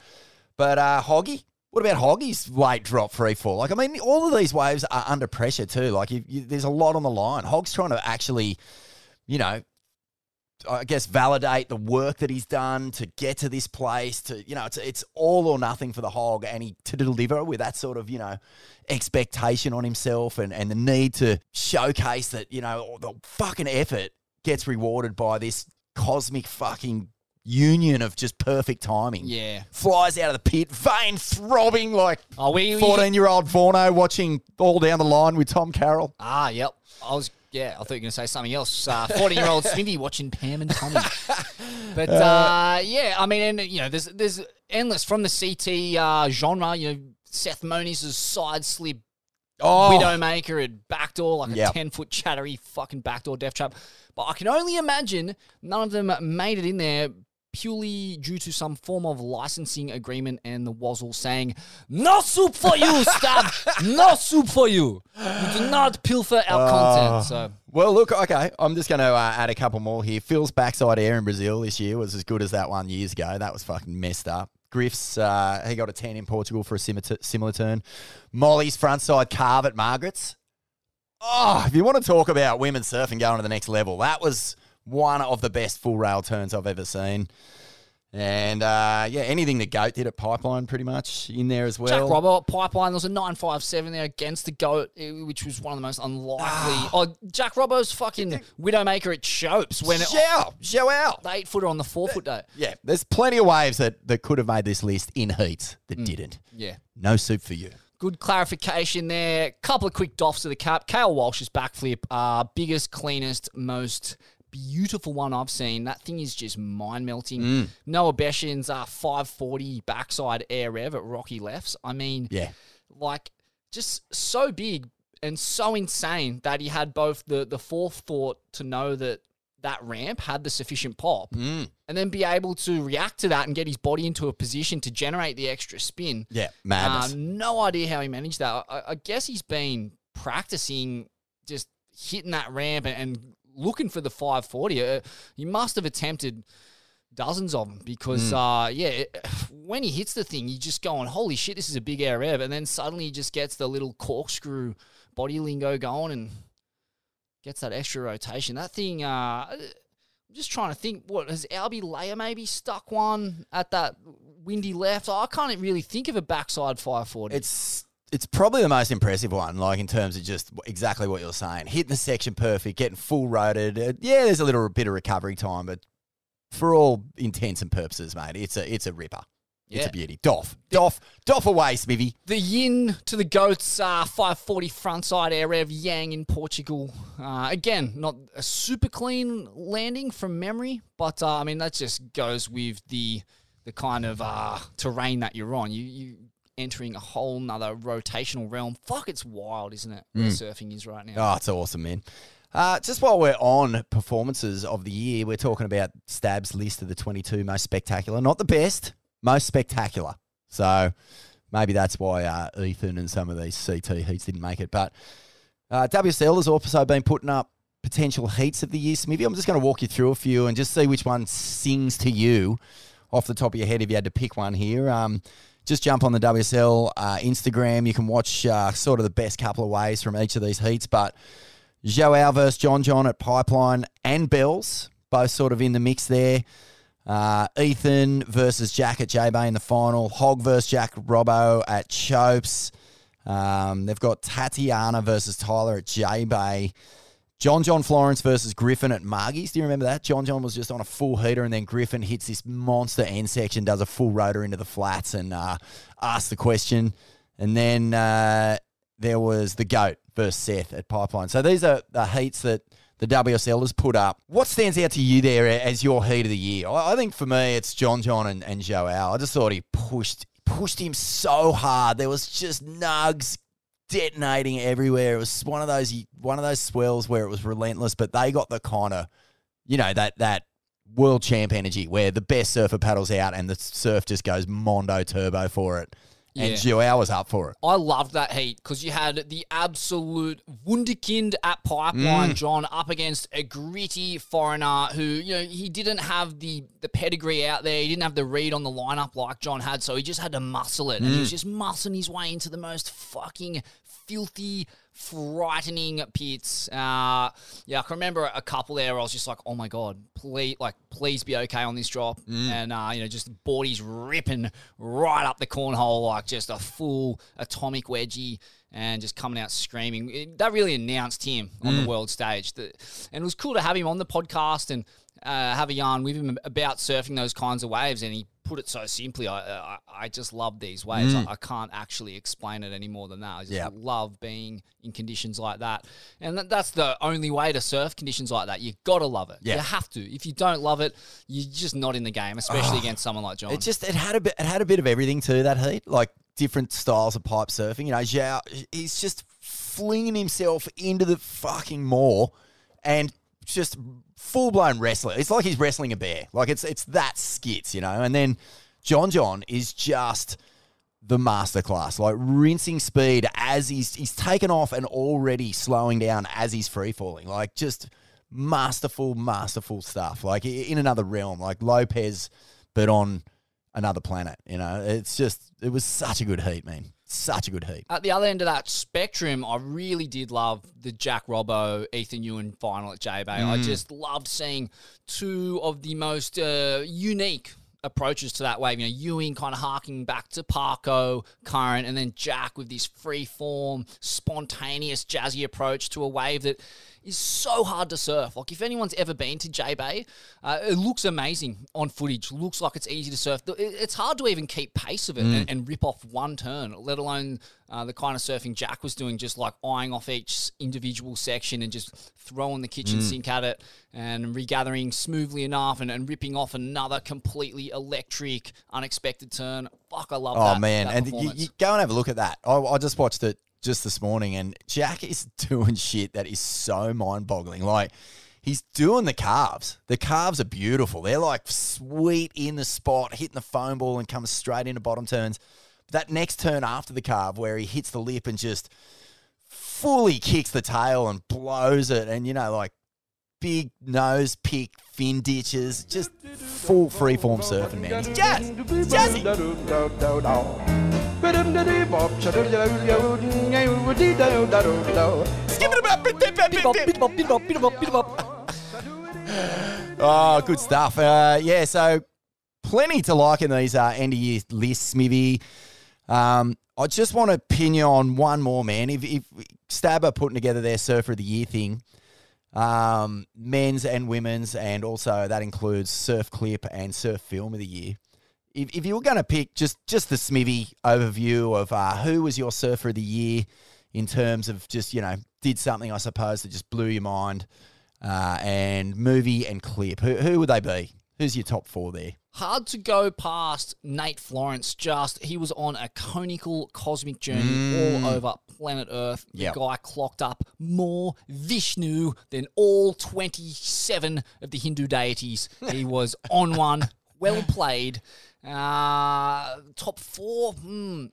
But uh, Hoggy, what about Hoggy's late drop free fall? Like, I mean, all of these waves are under pressure too. Like, you, you, there's a lot on the line. Hog's trying to actually, you know, I guess validate the work that he's done to get to this place. To you know, it's it's all or nothing for the hog, and he to deliver with that sort of you know expectation on himself, and and the need to showcase that you know the fucking effort gets rewarded by this cosmic fucking union of just perfect timing. Yeah. flies out of the pit, vein throbbing like Oh, we- we- fourteen year old Vorno watching all down the line with Tom Carroll. Ah, yep. I was. Yeah, I thought you were going to say something else. Uh, [laughs] Fourteen-year-old Smithy watching Pam and Tommy. [laughs] But uh, yeah, I mean, and you know, there's there's endless from the CT uh, genre. You know, Seth Moniz' side slip, Oh. Widowmaker at backdoor, like a ten foot chattery fucking backdoor death trap. But I can only imagine none of them made it in there purely due to some form of licensing agreement and the Wazzle saying, "No soup for you, [laughs] Stab. no soup for you. You do not pilfer our content." So. Well, look, okay, I'm just going to uh, add a couple more here. Phil's backside air in Brazil this year was as good as that one years ago. That was fucking messed up. Griff's, uh, he got a 10 in Portugal for a similar, similar turn. Molly's frontside carve at Margaret's. Oh, if you want to talk about women surfing going to the next level, that was one of the best full rail turns I've ever seen. And uh, yeah, anything the goat did at Pipeline, pretty much in there as well. Jack Robbo Pipeline, there was a 957 there against the GOAT, eh, which was one of the most unlikely. oh, Jack Robbo's fucking Widowmaker at Chopes when it, Show, show out. the eight footer on the four foot day. Yeah, there's plenty of waves that, that could have made this list in heats that didn't. Yeah. No soup for you. Good clarification there. Couple of quick doffs to the cap. Kael Walsh's backflip, uh, biggest, cleanest, most beautiful one I've seen. That thing is just mind melting. Mm. Noah Beschen's uh, 540 backside air rev at Rocky Lefts. I mean, Yeah. like just so big and so insane that he had both the the forethought to know that that ramp had the sufficient pop Mm. and then be able to react to that and get his body into a position to generate the extra spin. Yeah, madness. Uh, no idea how he managed that. I, I guess he's been practicing just hitting that ramp and, and looking for the 540. Uh, he must have attempted dozens of them because, Mm. uh, yeah, it- [sighs] when he hits the thing, you just going, holy shit, this is a big air rev. And then suddenly he just gets the little corkscrew body lingo going and gets that extra rotation. That thing, uh, I'm just trying to think, what has Albee Layer maybe stuck one at that windy left? I can't really think of a backside 540. It's it's probably the most impressive one, like in terms of just exactly what you're saying. Hitting the section perfect, getting full roaded. Uh, yeah, there's a little bit of recovery time, but for all intents and purposes, mate, it's a it's a ripper. It's a beauty. Doff. Doff. Doff away, Smithy. The yin to the goats, uh, 540 frontside air of Yang in Portugal. Uh, again, not a super clean landing from memory, but uh, I mean that just goes with the the kind of uh, terrain that you're on. You you entering a whole nother rotational realm. Fuck, it's wild, isn't it? Where Mm. surfing is right now. Oh, it's awesome, man. Uh, just while we're on performances of the year, we're talking about Stab's list of the 22 most spectacular. Not the best, most spectacular. So maybe that's why uh, Ethan and some of these CT heats didn't make it. But uh, WSL has also been putting up potential heats of the year, Smithy. I'm just going to walk you through a few and just see which one sings to you off the top of your head if you had to pick one here. Um, just jump on the WSL uh, Instagram. You can watch uh, sort of the best couple of ways from each of these heats. But Joao versus John John at Pipeline and Bells, both sort of in the mix there. Uh, Ethan versus Jack at J Bay in the final. Hog versus Jack Robbo at Chopes. Um, they've got Tatiana versus Tyler at J Bay. John John Florence versus Griffin at Margie's. Do you remember that? John John was just on a full heater, and then Griffin hits this monster end section, does a full rotor into the flats, and uh, asks the question. And then uh, there was the GOAT versus Seth at Pipeline. So these are the heats that the WSL has put up. What stands out to you there as your heat of the year? I think for me, it's John John and, and Joao. I just thought he pushed pushed him so hard. There was just nugs detonating everywhere. It was one of those one of those swells where it was relentless, but they got the kind of you know that that world champ energy where the best surfer paddles out and the surf just goes mondo turbo for it. And Yeah. Joao was up for it. I loved that heat because you had the absolute wunderkind at Pipeline, Mm. John, up against a gritty foreigner who, you know, he didn't have the, the pedigree out there. He didn't have the read on the lineup like John had, so he just had to muscle it. And he Mm. was just muscling his way into the most fucking filthy, frightening pits. Uh, yeah, I can remember a couple there where I was just like, oh my God, please, like, please be okay on this drop. Mm. And, uh, you know, just bodies ripping right up the cornhole like just a full atomic wedgie and just coming out screaming. It- that really announced him on Mm. the world stage. The- and it was cool to have him on the podcast and uh, have a yarn with him about surfing those kinds of waves. And he put it so simply. I I, I just love these waves. Mm. I, I can't actually explain it any more than that. I just Yeah. love being in conditions like that. And that, that's the only way to surf conditions like that. You got to love it. Yeah. You have to. If you don't love it, you're just not in the game, especially Oh. against someone like John. It just it had a bit it had a bit of everything to that heat, like different styles of pipe surfing. You know, Joao, he's just flinging himself into the fucking moor and just full blown wrestler. It's like he's wrestling a bear. Like it's it's that skits, you know. And then John John is just the masterclass, like rinsing speed as he's he's taken off and already slowing down as he's free falling. Like just masterful, masterful stuff. Like in another realm, like Lopez, but on another planet. You know, it's just it was such a good heat, man. Such a good heat. At the other end of that spectrum, I really did love the Jack Robbo, Ethan Ewing final at J Bay. I Mm. just loved seeing two of the most uh, unique approaches to that wave. You know, Ewing kind of harking back to Parko, Curren, and then Jack with this free form, spontaneous, jazzy approach to a wave that is so hard to surf. Like if anyone's ever been to J Bay, uh, it looks amazing on footage. Looks like it's easy to surf. It's hard to even keep pace of it Mm. and, and rip off one turn, let alone uh, the kind of surfing Jack was doing, just like eyeing off each individual section and just throwing the kitchen Mm. sink at it and regathering smoothly enough and, and ripping off another completely electric, unexpected turn. Fuck, I love Oh that. man, that and you, you go and have a look at that. I, I just watched it just this morning, and Jack is doing shit that is so mind-boggling. Like he's doing the calves. The calves are beautiful. They're like sweet in the spot, hitting the foam ball and comes straight into bottom turns. That next turn after the carve, where he hits the lip and just fully kicks the tail and blows it, and you know, like big nose pick, fin ditches, just full freeform surfing, man. He's jazz. Jazzy. Oh, good stuff. Uh, yeah, so plenty to like in these uh, end of year lists, Smithy. Um, I just want to pin you on one more, man. If, if Stabber putting together their Surfer of the Year thing, um, men's and women's, and also that includes Surf Clip and Surf Film of the Year. If, if you were going to pick just just the Smithy overview of uh, who was your Surfer of the Year in terms of just you know did something I suppose that just blew your mind, uh, and movie and clip, who who would they be? Who's your top four there? Hard to go past Nate Florence. Just he was on a conical cosmic journey Mm. all over planet Earth. Yep. The guy clocked up more Vishnu than all twenty-seven of the Hindu deities. He was on one. Well played. Uh, top four hmm,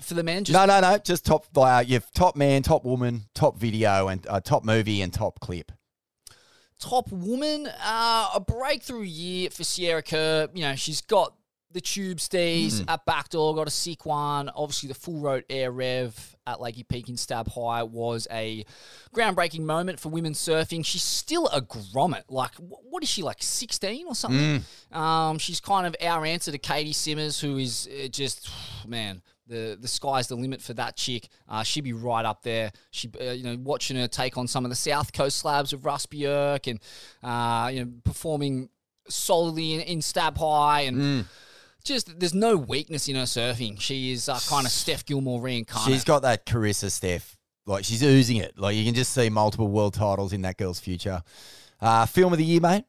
for the men. Just no, no, no. Just top. Uh, you've top man, top woman, top video, and uh, top movie and top clip. top woman, uh, a breakthrough year for Sierra Kerr. You know, she's got the tube stays Mm. at backdoor, got a sick one. Obviously, the full road air rev at Lakey Peak in Stab High was a groundbreaking moment for women surfing. She's still a grommet. Like, what is she, like 16 or something? Um, she's kind of our answer to Caity Simmers, who is uh, just, man, the the sky's the limit for that chick. Uh, she'd be right up there. She, uh, you know, watching her take on some of the South Coast slabs of Russ Bierke and, uh, you know, performing solidly in, in Stab High and. Just there's no weakness in her surfing. She is uh, kind of Steph Gilmore reincarnate. She's got that Carissa Steph. Like she's oozing it. Like you can just see multiple world titles in that girl's future. Uh, film of the year, mate.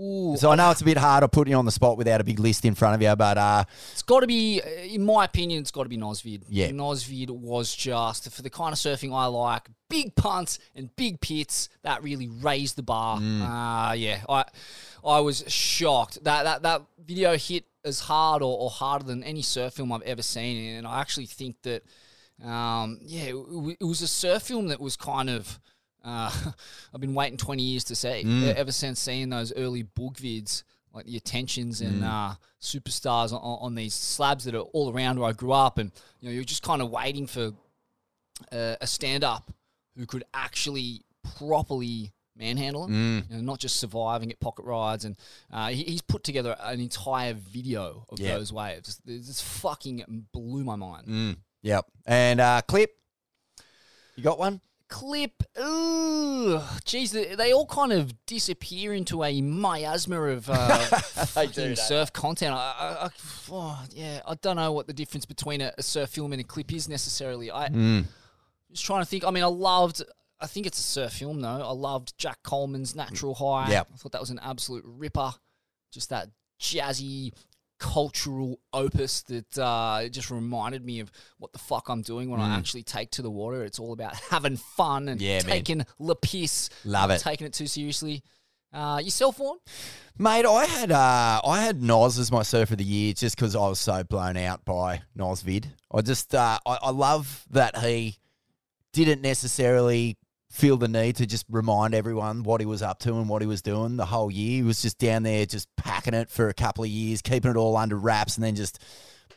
Ooh, So I know it's a bit hard to put you on the spot without a big list in front of you, but uh, It's got to be, uh, in my opinion, it's got to be Nosvid. Yeah. Nosvid was just for the kind of surfing I like. Big punts and big pits that really raised the bar. Mm. Uh, yeah, I, I was shocked that that that video hit as hard or, or harder than any surf film I've ever seen, and I actually think that, um, yeah, it, w- it was a surf film that was kind of. Uh, [laughs] I've been waiting 20 years to see. Mm. Ever since seeing those early book vids, like the attentions and Mm. uh, superstars on, on these slabs that are all around where I grew up, and you know, you're just kind of waiting for uh, a stand up who could actually properly manhandle Mm. you know, not just survive and get pocket rides. And uh, he, he's put together an entire video of Yeah. those waves. This this fucking blew my mind. mm, yep. And uh, clip. You got one? clip. Ooh, geez, they, they all kind of disappear into a miasma of uh, [laughs] fucking surf content. I, I, I, oh, yeah, I don't know what the difference between a, a surf film and a clip is necessarily. I Mm. just trying to think. I mean, I loved. I think it's a surf film though. I loved Jack Coleman's Natural High. Yep. I thought that was an absolute ripper. Just that jazzy cultural opus that uh, just reminded me of what the fuck I'm doing when I Mm. actually take to the water. It's all about [laughs] having fun and Yeah, man. taking la piss. Love it. Taking it too seriously. Uh, yourself, Vaughn? Mate, I had uh, I had Nos as my surfer of the year just because I was so blown out by Nos vid. I just uh, I, I love that he didn't necessarily feel the need to just remind everyone what he was up to and what he was doing the whole year. He was just down there just packing it for a couple of years, keeping it all under wraps, and then just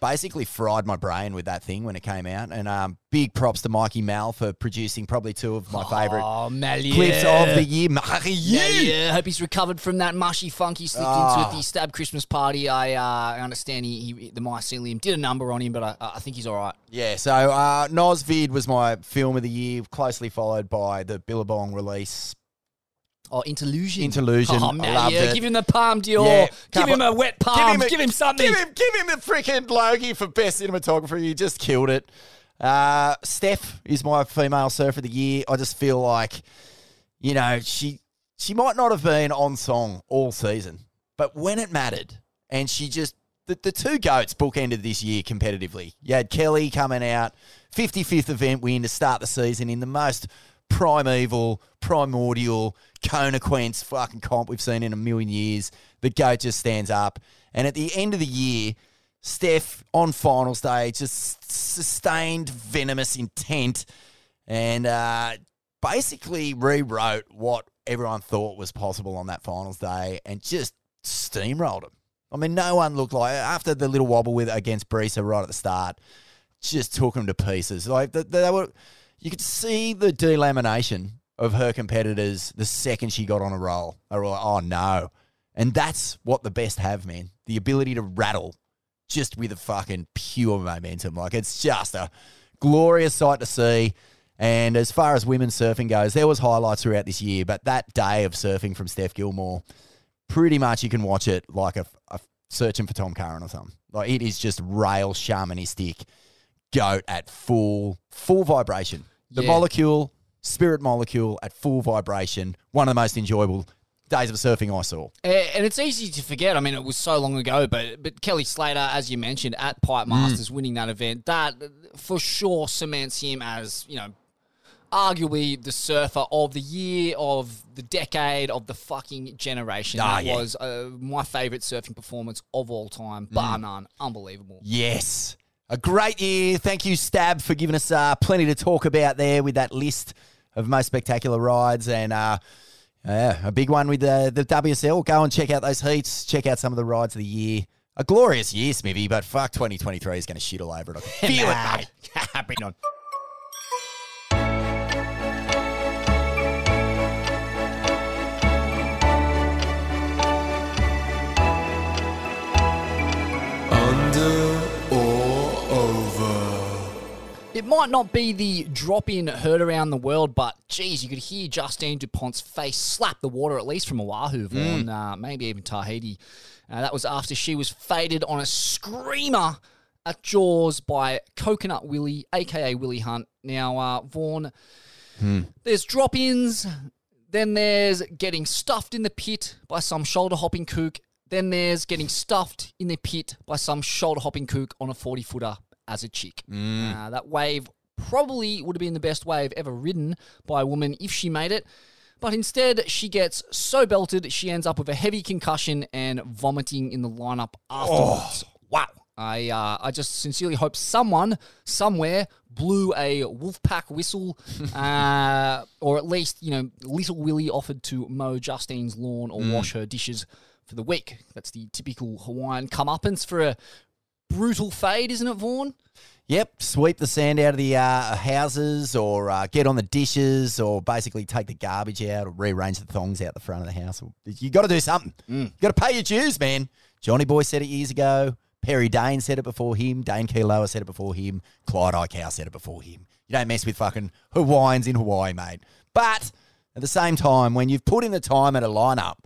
basically fried my brain with that thing when it came out. And um, big props to Mikey Mal for producing probably two of my favourite Oh, clips of the year. Yeah. Hope he's recovered from that mushy funk he slipped Ah. into at the Stab Christmas party. I uh, I understand he, he the mycelium did a number on him, but I, I think he's all right. Yeah, so uh, Nosvid was my film of the year, closely followed by the Billabong release. Oh, Interlusion. Interlusion. Oh, I man, loved yeah. it. Give him the Palme d'Or. Yeah, give him a wet palm. Give him, a- something. Give him, give him the freaking Logie for best cinematography. You just killed it. Uh, Steph is my female surfer of the year. I just feel like, you know, she she might not have been on song all season, but when it mattered, and she just the, the two goats bookended this year competitively. You had Kelly coming out, 55th event win to start the season in the most primeval, primordial, Conaquence fucking comp we've seen in a million years. The goat just stands up. And at the end of the year, Steph on finals day just sustained venomous intent and uh, basically rewrote what everyone thought was possible on that finals day and just steamrolled them. I mean, no one looked like after the little wobble with against Brisa right at the start, just took them to pieces. Like they, they were, you could see the delamination of her competitors the second she got on a roll. They were like, oh no, and that's what the best have, man. The ability to rattle just with a fucking pure momentum. Like it's just a glorious sight to see. And as far as women's surfing goes, there was highlights throughout this year, but that day of surfing from Steph Gilmore, pretty much you can watch it like a, a searching for Tom Curren or something. Like it is just rail shamanistic goat at full full vibration. The Yeah. molecule, spirit molecule at full vibration. One of the most enjoyable days of surfing I saw. And it's easy to forget. I mean, it was so long ago, but but Kelly Slater, as you mentioned, at Pipe Masters, winning that event, that for sure cements him as you know, arguably the surfer of the year, of the decade, of the fucking generation. Ah, that yeah. was uh, my favorite surfing performance of all time, bar none. Unbelievable. Yes. A great year. Thank you, Stab, for giving us uh, plenty to talk about there with that list of most spectacular rides. And uh, yeah, a big one with the, the WSL. Go and check out those heats. Check out some of the rides of the year. A glorious year, Smithy, but fuck, 2023 is going to shit all over it. I can [laughs] feel it, mate. Bring it on. It might not be the drop in heard around the world, but geez, you could hear Justine Dupont's face slap the water, at least from Oahu, Vaughn, uh, maybe even Tahiti. Uh, that was after she was faded on a screamer at Jaws by Coconut Willie, aka Willie Hunt. Now, uh, Vaughn, there's drop ins, then there's getting stuffed in the pit by some shoulder hopping kook, then there's getting stuffed in the pit by some shoulder hopping kook on a 40 footer as a chick. Uh, that wave probably would have been the best wave ever ridden by a woman if she made it. But instead, she gets so belted, she ends up with a heavy concussion and vomiting in the lineup afterwards. Wow. I, uh, I just sincerely hope someone somewhere blew a Wolfpack whistle, [laughs] uh, or at least, you know, Little Willie offered to mow Justine's lawn or wash her dishes for the week. That's the typical Hawaiian comeuppance for a brutal fade, isn't it, Vaughn? Yep, sweep the sand out of the uh, houses or uh, get on the dishes or basically take the garbage out or rearrange the thongs out the front of the house. You got to do something. You got to pay your dues, man. Johnny Boy said it years ago. Perry Dane said it before him. Dane Kealoha said it before him. Clyde Aikau said it before him. You don't mess with fucking Hawaiians in Hawaii, mate. But at the same time, when you've put in the time at a lineup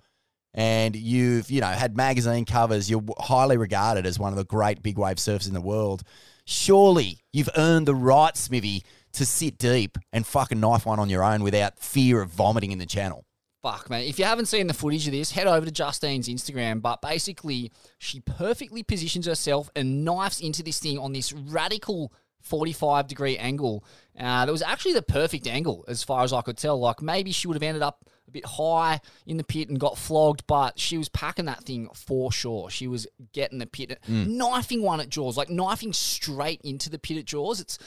and you've, you know, had magazine covers, you're highly regarded as one of the great big wave surfers in the world. Surely you've earned the right, Smithy, to sit deep and fucking knife one on your own without fear of vomiting in the channel. Fuck, man. If you haven't seen the footage of this, head over to Justine's Instagram. But basically, she perfectly positions herself and knifes into this thing on this radical 45 degree angle. Uh, that was actually the perfect angle, as far as I could tell. Like, maybe she would have ended up a bit high in the pit and got flogged, but she was packing that thing for sure. She was getting the pit, knifing one at Jaws, like knifing straight into the pit at Jaws. It's,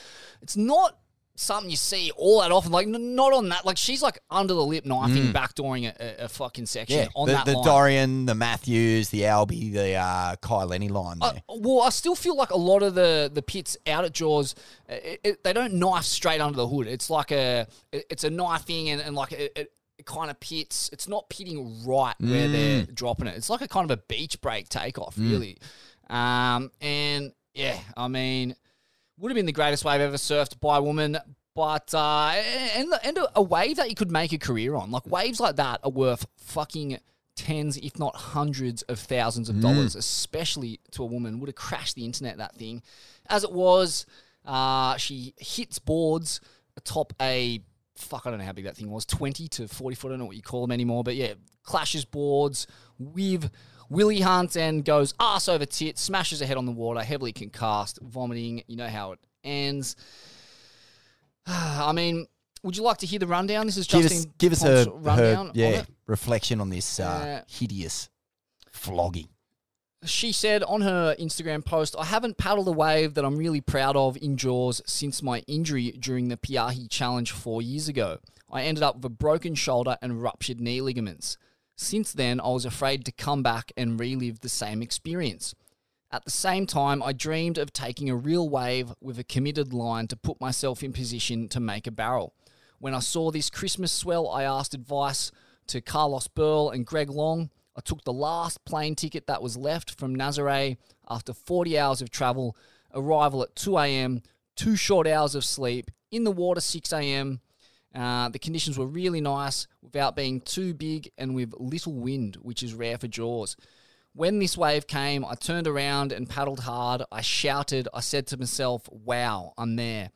it's not something you see all that often. Like n- not on that. Like she's like under the lip knifing, Mm. backdooring a, a, a fucking section Yeah, on the, that the line. Dorian, the Matthews, the Albie, the uh, Kai Lenny line. I- well, I still feel like a lot of the the pits out at Jaws, uh, it, it, they don't knife straight under the hood. It's like a it- it's a knifing and, and like it, it, kind of pits. It's not pitting right where they're dropping it. It's like a kind of a beach break takeoff, Mm. really. Um, and yeah, I mean, would have been the greatest wave ever surfed by a woman. But uh, and and a wave that you could make a career on, like waves like that, are worth fucking tens, if not hundreds of thousands of dollars, especially to a woman. Would have crashed the internet that thing. As it was, uh, she hits boards atop a fuck. I don't know how big that thing was, twenty to forty foot. I don't know what you call them anymore, but yeah, clashes boards with Willie Hunt and goes ass over tit, smashes her head on the water, heavily concussed, vomiting. You know how it ends. [sighs] I mean, would you like to hear the rundown? This is give Justin. us, give us Pont's her, rundown. her yeah reflection on this uh, Uh, hideous flogging. She said on her Instagram post, I haven't paddled a wave that I'm really proud of in Jaws since my injury during the Pe'ahi Challenge four years ago. I ended up with a broken shoulder and ruptured knee ligaments. Since then, I was afraid to come back and relive the same experience. At the same time, I dreamed of taking a real wave with a committed line to put myself in position to make a barrel. When I saw this Christmas swell, I asked advice to Carlos Burle and Greg Long. I took the last plane ticket that was left from Nazare after 40 hours of travel, arrival at 2 a.m., two short hours of sleep, in the water 6 a.m. Uh, the conditions were really nice without being too big and with little wind, which is rare for Jaws. When this wave came, I turned around and paddled hard. I shouted. I said to myself, wow, I'm there.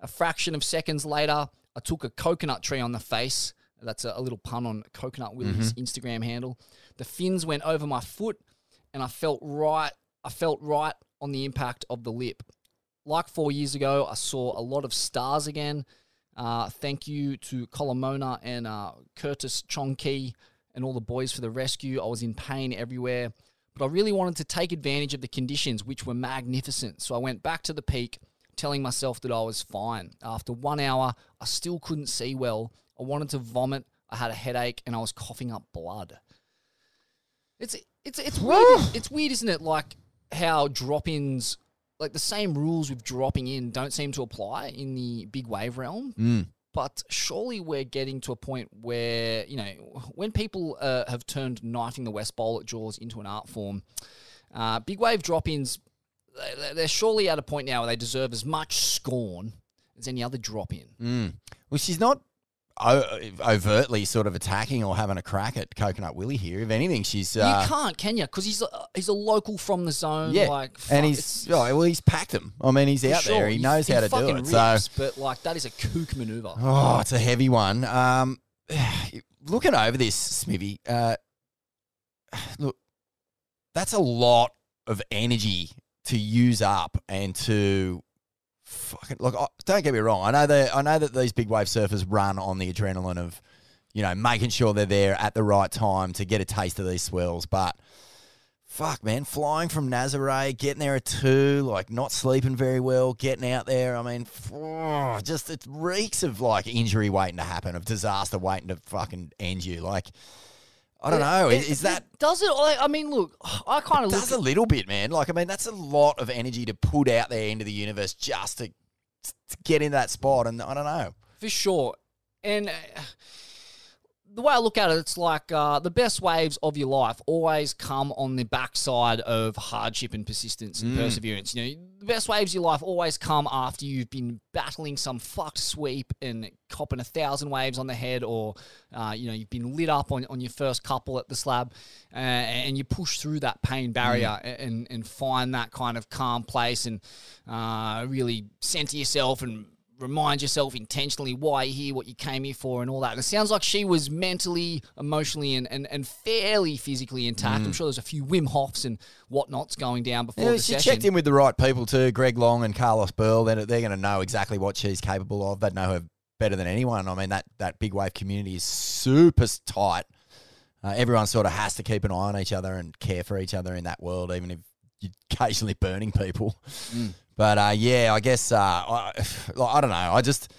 A fraction of seconds later, I took a coconut tree on the face. That's a, a little pun on Coconut Willie's Instagram handle. The fins went over my foot, and I felt right. I felt right on the impact of the lip. Like four years ago, I saw a lot of stars again. Uh, thank you to Colomona and uh, Curtis Chongki and all the boys for the rescue. I was in pain everywhere, but I really wanted to take advantage of the conditions, which were magnificent. So I went back to the peak, telling myself that I was fine. After one hour, I still couldn't see well. I wanted to vomit. I had a headache, and I was coughing up blood. It's it's it's weird. it's weird, isn't it? Like how drop-ins, like the same rules with dropping in, don't seem to apply in the big wave realm. Mm. But surely we're getting to a point where you know when people uh, have turned knifing the West Bowl at Jaws into an art form, uh, big wave drop-ins, they- they're surely at a point now where they deserve as much scorn as any other drop-in. Mm. Well, she's not overtly sort of attacking or having a crack at Coconut Willie here. If anything, she's uh, you can't, can you? Because he's a, he's a local from the zone. yeah, like fuck, and he's oh, well, he's packed him. I mean, he's out there. sure. He knows how to do it. So but like that is a kook maneuver. Oh, it's a heavy one. Um, [sighs] looking over this, Smithy, uh, [sighs] look, that's a lot of energy to use up and to fucking look. I- Don't get me wrong. I know that I know that these big wave surfers run on the adrenaline of, you know, making sure they're there at the right time to get a taste of these swells, but. Fuck, man. Flying from Nazare, getting there at two, like not sleeping very well, getting out there. I mean, just it reeks of like injury waiting to happen, of disaster waiting to fucking end you. Like, I don't know. Is, is that. does it? I mean, look, I kind of does a little bit, man. Like, I mean, that's a lot of energy to put out there into the universe just to, to get in that spot. And I don't know. For sure. And uh, the way I look at it, it's like uh, the best waves of your life always come on the backside of hardship and persistence and Mm. perseverance. You know, the best waves of your life always come after you've been battling some fucked sweep and copping a thousand waves on the head, or uh, you know, you've been lit up on, on your first couple at the slab, uh, and you push through that pain barrier Mm. and and find that kind of calm place and uh, really center yourself and remind yourself intentionally why you're here, what you came here for, and all that. And it sounds like she was mentally, emotionally, and, and, and fairly physically intact. I'm Mm. sure there's a few Wim Hofs and whatnots going down before Yeah, the she session. checked in with the right people too, Greg Long and Carlos Burle. They're, they're going to know exactly what she's capable of. They know her better than anyone. I mean, that, that big wave community is super tight. Uh, everyone sort of has to keep an eye on each other and care for each other in that world, even if you're occasionally burning people. Mm. But uh, yeah, I guess uh, I, [sighs] I don't know. I just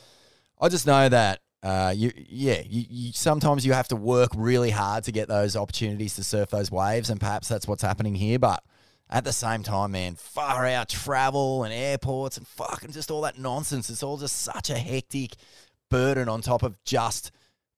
I just know that uh, you yeah you, you sometimes you have to work really hard to get those opportunities to surf those waves, and perhaps that's what's happening here. But at the same time, man, far out travel and airports and fucking just all that nonsense. It's all just such a hectic burden on top of just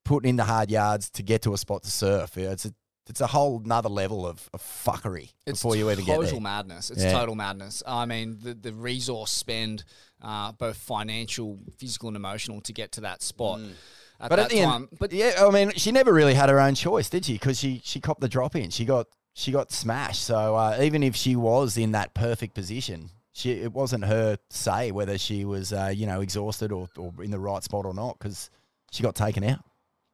putting in the hard yards to get to a spot to surf. It's a it's a whole nother level of, of fuckery It's before you even get there. It's total madness. It's Yeah. total madness. I mean, the, the resource spend, uh, both financial, physical, and emotional, to get to that spot. At Mm. But that at the time, end, but yeah, I mean, she never really had her own choice, did she? Because she she copped the drop in. She got she got smashed. So uh, even if she was in that perfect position, she it wasn't her say whether she was uh, you know exhausted or, or in the right spot or not because she got taken out.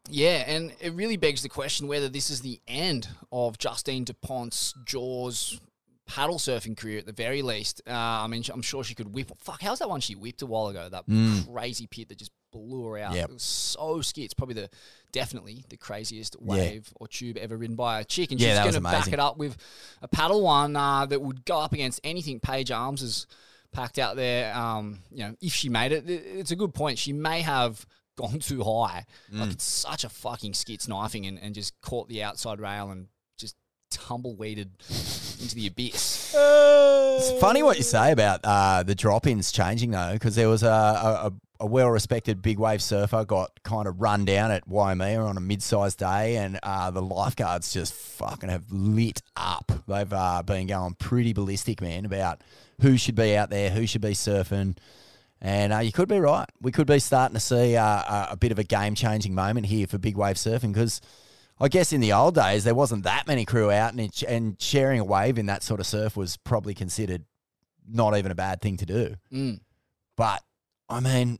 Yeah, and it really begs the question whether this is the end of Justine Dupont's Jaws paddle surfing career at the very least. Uh, I mean, I'm sure she could whip. Fuck, how's that one she whipped a while ago? That Mm. crazy pit that just blew her out. Yep. It was so skit. It's probably the definitely the craziest Yeah. wave or tube ever ridden by a chick, and Yeah, she's going to back it up with a paddle one uh, that would go up against anything Paige Alms has packed out there. Um, you know, if she made it- it's a good point. She may have gone too high. Mm. Like it's such a fucking skits knifing and, and just caught the outside rail and just tumbleweeded into the abyss. It's funny what you say about uh, the drop-ins changing though, because there was a, a, a well-respected big wave surfer got kind of run down at Waimea on a mid-sized day, and uh, the lifeguards just fucking have lit up. They've uh, been going pretty ballistic, man, about who should be out there, who should be surfing. And uh, you could be right. We could be starting to see uh, a, a bit of a game-changing moment here for big wave surfing because I guess in the old days there wasn't that many crew out, and it, and sharing a wave in that sort of surf was probably considered not even a bad thing to do. Mm. But I mean,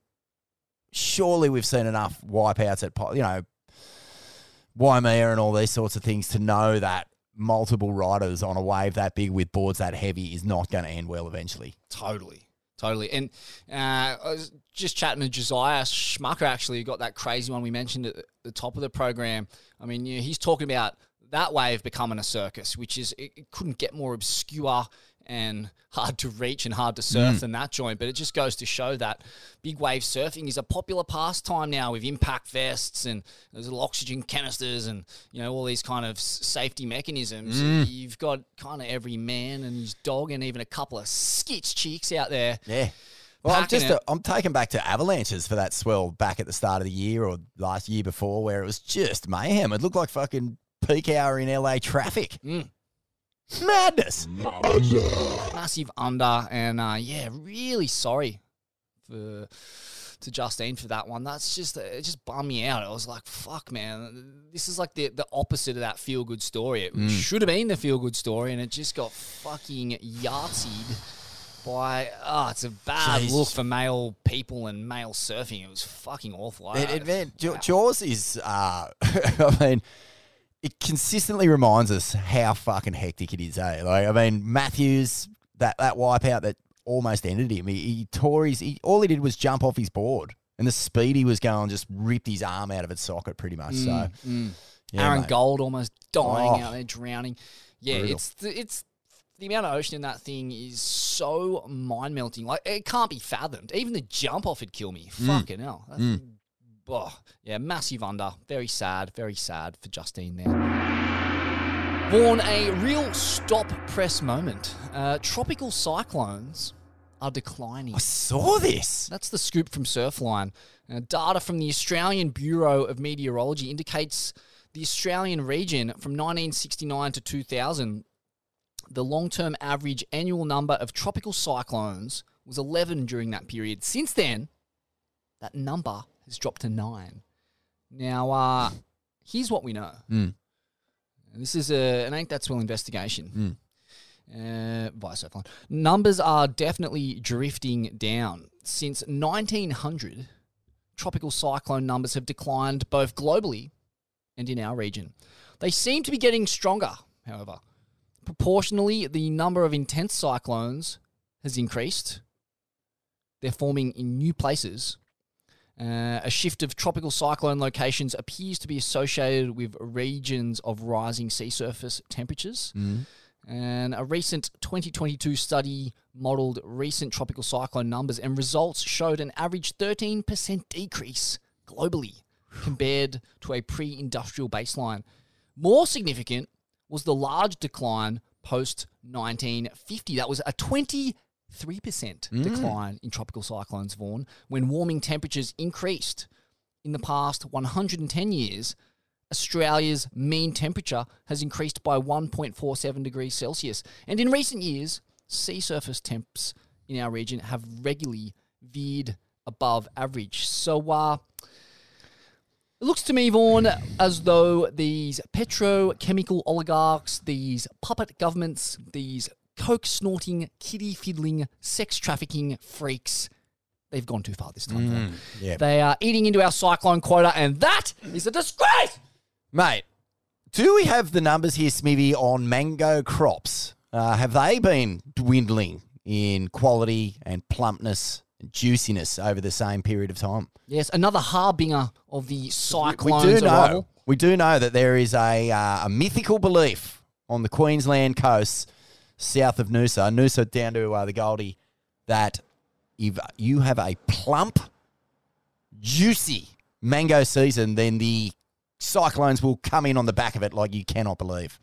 surely we've seen enough wipeouts at you know Waimea and all these sorts of things to know that multiple riders on a wave that big with boards that heavy is not going to end well eventually. Totally. Totally. And uh, I was just chatting to Josiah Schmucker, actually, who got that crazy one we mentioned at the top of the program. I mean, you know, he's talking about that way of becoming a circus, which is, it, it couldn't get more obscure and hard to reach and hard to surf Mm. than that joint. But it just goes to show that big wave surfing is a popular pastime now with impact vests and there's little oxygen canisters and, you know, all these kind of safety mechanisms. Mm. You've got kind of every man and his dog and even a couple of skitch cheeks out there. Yeah. Well, I'm just it. I'm taken back to avalanches for that swell back at the start of the year or last year before, where it was just mayhem. It looked like fucking peak hour in LA traffic. Mm. Madness. massive under, and uh, yeah, really sorry for to Justine for that one. That's just it just bummed me out. I was like, fuck, man, this is like the the opposite of that feel good story. It Mm. should have been the feel good story, and it just got fucking yahtseed by. Oh, it's a bad Jeez. look for male people and male surfing. It was fucking awful. It, it, man, Jaw- Jaws is, uh, [laughs] I mean, it consistently reminds us how fucking hectic it is. Eh? Like, I mean, Matthews, that that wipeout that almost ended him. He, he tore his. He, all he did was jump off his board, and the speed he was going just ripped his arm out of its socket, pretty much. so, Mm, mm. yeah, Aaron mate. Gold almost dying Oh. out there, drowning. Yeah, Brutal. it's the, it's the amount of ocean in that thing is so mind melting. Like it can't be fathomed. Even the jump off would kill me. Mm. Fucking hell. That's, Mm. Oh, yeah, massive under. Very sad. Very sad for Justine there. Born a real stop press moment. Uh, tropical cyclones are declining. I saw this. That's the scoop from Surfline. Uh, data from the Australian Bureau of Meteorology indicates the Australian region from 1969 to 2000, the long term average annual number of tropical cyclones was 11 during that period. Since then, that number has dropped to nine. Now, uh, here's what we know. Mm. This is a, an Ain't That Swell investigation. Uh, via Surfline. Numbers are definitely drifting down. Since 1900, tropical cyclone numbers have declined both globally and in our region. They seem to be getting stronger, however. Proportionally, the number of intense cyclones has increased. They're forming in new places. Uh, a shift of tropical cyclone locations appears to be associated with regions of rising sea surface temperatures. Mm. And a recent 2022 study modeled recent tropical cyclone numbers, and results showed an average 13% decrease globally compared to a pre industrial baseline. More significant was the large decline post 1950. That was a 23% decline in tropical cyclones, Vaughan, when warming temperatures increased. In the past 110 years, Australia's mean temperature has increased by 1.47 degrees Celsius. And in recent years, sea surface temps in our region have regularly veered above average. So, uh, it looks to me, Vaughan, as though these petrochemical oligarchs, these puppet governments, these coke snorting, kitty fiddling, sex trafficking freaks, they've gone too far this time. Vaughan. yeah. They are eating into our cyclone quota, and that is a disgrace. Mate, do we have the numbers here, Smithy, on mango crops? Uh, have they been dwindling in quality and plumpness and juiciness over the same period of time? Yes, another harbinger of the We cyclone's do know. arrival. We do know that there is a uh, a mythical belief on the Queensland coast, south of Noosa, Noosa down to uh, the Goldie, that if you have a plump, juicy mango season, then the cyclones will come in on the back of it like you cannot believe.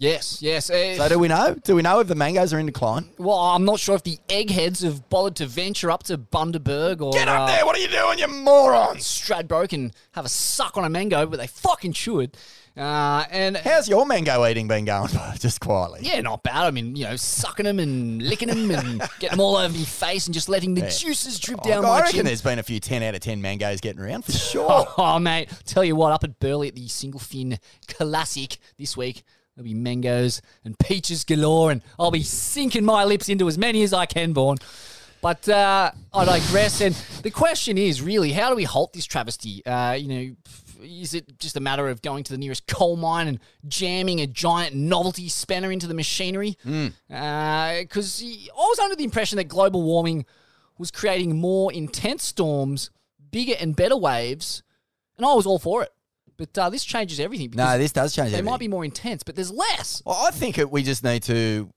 Yes, yes. eh, So do we know? Do we know if the mangoes are in decline? well, I'm not sure if the eggheads have bothered to venture up to Bundaberg or Get up uh, there! What are you doing, you morons? Stradbroke and have a suck on a mango, but they fucking should. Uh, and How's your mango eating been going? [laughs] Just quietly. yeah, not bad. I mean, you know, sucking them and licking them and [laughs] getting them all over my face and just letting the Yeah. juices drip Oh, down I my I reckon chin. there's been a few 10 out of 10 mangoes getting around for [laughs] sure. Oh, mate, tell you what, up at Burleigh at the Single Fin Classic this week, there'll be mangoes and peaches galore, and I'll be sinking my lips into as many as I can, Born. But uh, I digress. And the question is really, how do we halt this travesty? Uh, you know, is it just a matter of going to the nearest coal mine and jamming a giant novelty spanner into the machinery? Because I was under the impression that global warming was creating more intense storms, bigger and better waves, and I was all for it. But uh, this changes everything. No, this does change They everything. might be more intense, but there's less. Well, I think it, we just need to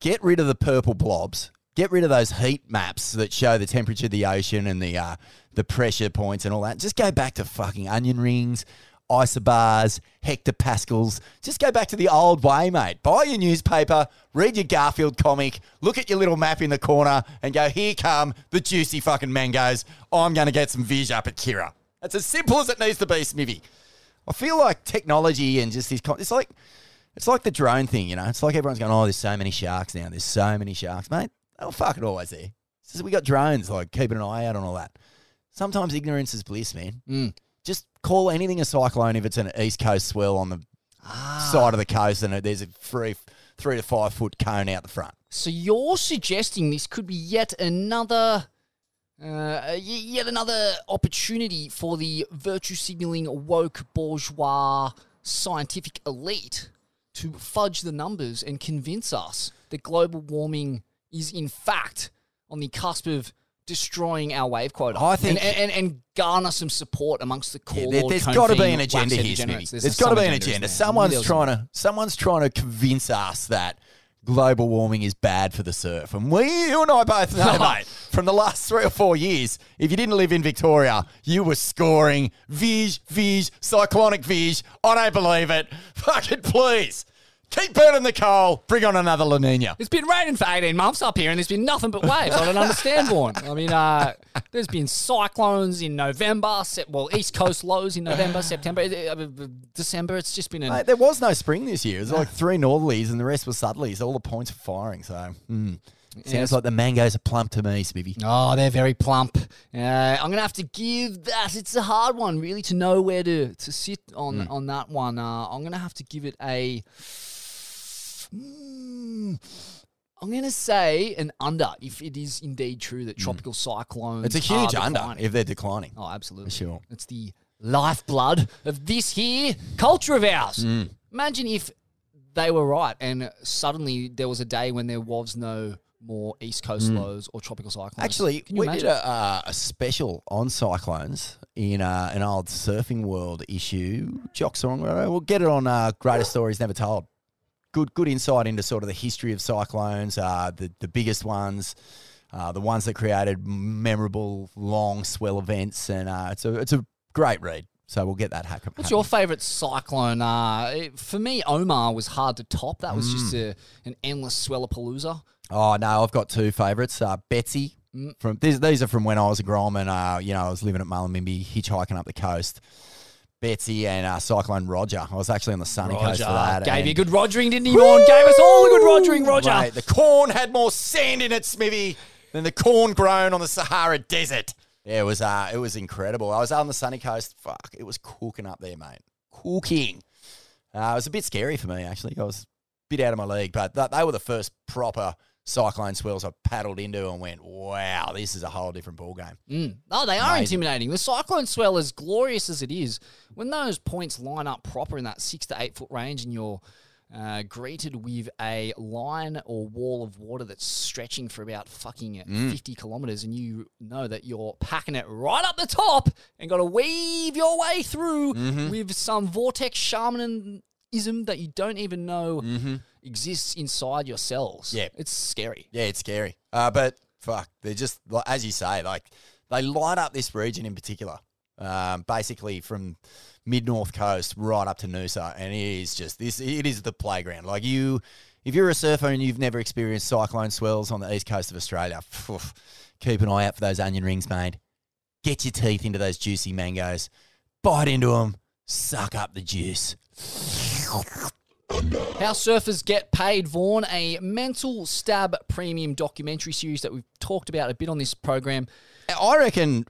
get rid of the purple blobs, get rid of those heat maps that show the temperature of the ocean and the uh, the pressure points and all that. Just go back to fucking onion rings, isobars, hectopascals. Just go back to the old way, mate. Buy your newspaper, read your Garfield comic, look at your little map in the corner, and go, here come the juicy fucking mangoes. I'm going to get some viz up at Kirra. That's as simple as it needs to be, Smithy. I feel like technology and just this, it's like, it's like the drone thing, you know. It's like everyone's going, "Oh, there's so many sharks now. There's so many sharks, mate." Oh, fuck it, always there. Just we got drones, like keeping an eye out on all that. Sometimes ignorance is bliss, man. Mm. Just call anything a cyclone if it's an east coast swell on the Ah. side of the coast and there's a three, three to five foot cone out the front. So you're suggesting this could be yet another, uh, yet another opportunity for the virtue signaling woke bourgeois scientific elite to fudge the numbers and convince us that global warming is in fact on the cusp of destroying our wave quota. I think- and, and, and garner some support amongst the core. there, Lord has got to be an agenda here. There's There's got to be an agenda, there? Someone's There's- trying to someone's trying to convince us that global warming is bad for the surf. And we, you and I both know, [laughs] mate, from the last three or four years, if you didn't live in Victoria, you were scoring Viz, Viz, cyclonic Viz. I don't believe it. [laughs] Fucking please. Keep burning the coal. Bring on another La Nina. It's been raining for 18 months up here and there's been nothing but waves. I don't understand, Vaughan. I mean, uh, there's been cyclones in November, well, East Coast lows in November, September, uh, December. It's just been a. Mate, there was no spring this year. It was like three northerlies and the rest were southerlies. All the points were firing. So, mm. sounds Yes. like the mangoes are plump to me, Smithy. Oh, they're very plump. Uh, I'm gonna have to give that. It's a hard one, really, to know where to, to sit on on that one. Uh, I'm gonna have to give it a. Mm, I'm gonna say an under if it is indeed true that tropical cyclones. It's a huge are under declining. if they're declining. Oh, absolutely. Sure. It's the lifeblood of this here culture of ours. Mm. Imagine if they were right and suddenly there was a day when there was no more East Coast Mm. lows or tropical cyclones. Actually, Can you we imagine? did a, uh, a special on cyclones in uh, an old surfing world issue. Jock Songwriter. We'll get it on uh, Greatest Stories Never Told. Good good insight into sort of the history of cyclones, uh, the the biggest ones. Uh, the ones that created memorable long swell events, and uh, it's a it's a great read. So we'll get that hack. What's your favourite cyclone? Uh, it- for me, Oma was hard to top. That was just Mm. a, an endless swellapalooza. Oh no, I've got two favourites. Uh, Betsy from these, these are from when I was a grom and uh, you know I was living at Mullumbimby, hitchhiking up the coast. Betsy and uh, Cyclone Roger. I was actually on the sunny coast for that. Gave and- you a good rogering, didn't he, Vaughan? Gave us all a good rogering, Roger. Mate, the corn had more sand in it, Smithy, than the corn grown on the Sahara Desert. Yeah, it was uh, it was incredible. I was out on the sunny coast. Fuck, it was cooking up there, mate. Cooking. Uh, it was a bit scary for me actually. I was a bit out of my league, but th- they were the first proper cyclone swells I paddled into and went, "Wow, this is a whole different ball game." Mm. Oh, they are Amazing. intimidating. The cyclone swell, as glorious as it is, when those points line up proper in that six to eight foot range, and you're uh, greeted with a line or wall of water that's stretching for about fucking Mm. 50 kilometers, and you know that you're packing it right up the top and got to weave your way through Mhm. with some vortex shamanism that you don't even know Mhm. exists inside yourselves. Yeah. It's scary. Yeah, it's scary. Uh, but fuck, they're just like as you say, like they light up this region in particular. Um, basically from mid north coast right up to Noosa, and it is just this. It is the playground. Like you, if you're a surfer and you've never experienced cyclone swells on the east coast of Australia, phew, keep an eye out for those onion rings, mate. Get your teeth into those juicy mangoes, bite into them, suck up the juice. How Surfers Get Paid, Vaughan, a mental stab premium documentary series that we've talked about a bit on this program. I reckon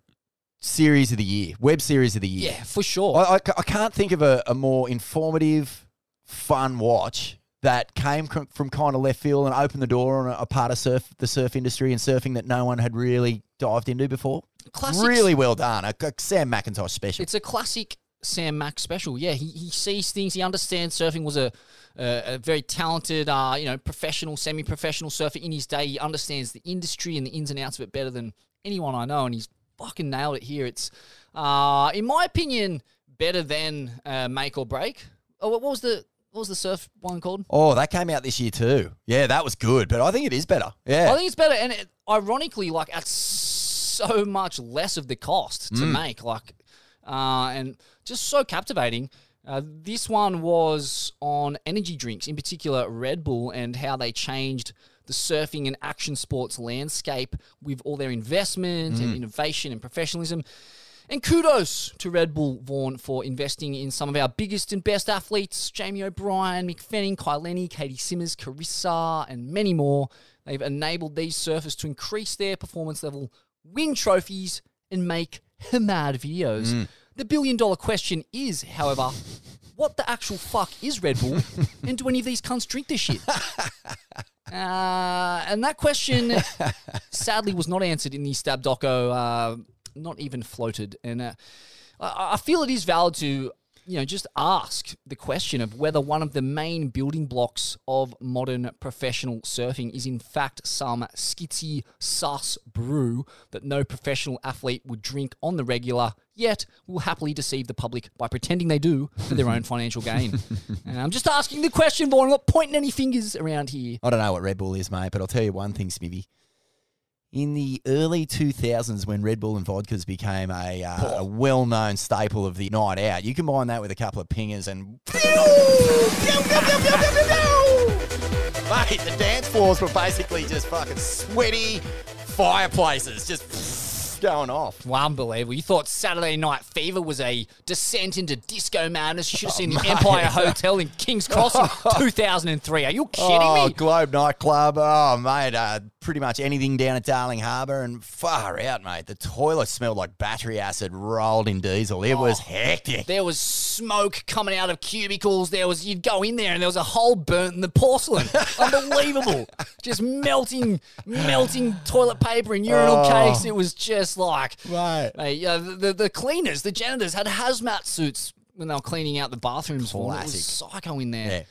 series of the year, web series of the year. Yeah, for sure. I, I I can't think of a, a more informative, fun watch that came com- from kind of left field and opened the door on a, a part of surf the surf industry and surfing that no one had really dived into before. Classics. Really well done. A Sam McIntosh special. It's a classic Sam Mack special. Yeah, he, he sees things. He understands surfing was a a, a very talented, uh, you know, professional, semi-professional surfer in his day. He understands the industry and the ins and outs of it better than anyone I know, and he's fucking nailed it here. It's, uh, in my opinion, better than uh, Make or Break. Oh, what was the what was the surf one called? oh, that came out this year too. Yeah, that was good, but I think it is better. Yeah. I think it's better, and it, ironically, like at so much less of the cost to Mm. make, like, uh, and just so captivating. Uh, this one was on energy drinks, in particular Red Bull, and how they changed the surfing and action sports landscape with all their investment and Mm. innovation and professionalism. And kudos to Red Bull Vaughan for investing in some of our biggest and best athletes Jamie O'Brien, Mick Fanning, Kai Lenny, Caity Simmers, Carissa, and many more. They've enabled these surfers to increase their performance level, win trophies, and make mad videos. Mm. The billion dollar question is, however, [laughs] what the actual fuck is Red Bull? and do any of these cunts drink this shit? [laughs] Uh, and that question sadly was not answered in the Stab Doco, uh, not even floated. And uh, I, I feel it is valid to, you know, just ask the question of whether one of the main building blocks of modern professional surfing is in fact some skitsy sus brew that no professional athlete would drink on the regular, yet will happily deceive the public by pretending they do for their own [laughs] financial gain. and I'm just asking the question, Vaughan. I'm not pointing any fingers around here. I don't know what Red Bull is, mate, but I'll tell you one thing, Smithy. In the early 2000s, when Red Bull and vodkas became a, uh, a well known staple of the night out, you combine that with a couple of pingers and. [laughs] Mate, the dance floors were basically just fucking sweaty fireplaces, just [laughs] going off. Well, unbelievable. You thought Saturday Night Fever was a descent into disco madness. You should have Oh, seen the. Empire [laughs] Hotel in King's Cross in 2003. Are you kidding me? oh, me? Globe nightclub. Oh, mate, uh, pretty much anything down at Darling Harbour and far out, mate. The toilet smelled like battery acid rolled in diesel. It was oh, hectic. There was smoke coming out of cubicles. There was you'd go in there and there was a hole burnt in the porcelain. [laughs] Unbelievable. Just melting, melting toilet paper and urinal Oh. cakes. It was just like right. Mate, yeah, the, the cleaners, the janitors had hazmat suits when they were cleaning out the bathrooms. for them. It was Classic. psycho in there. Yeah.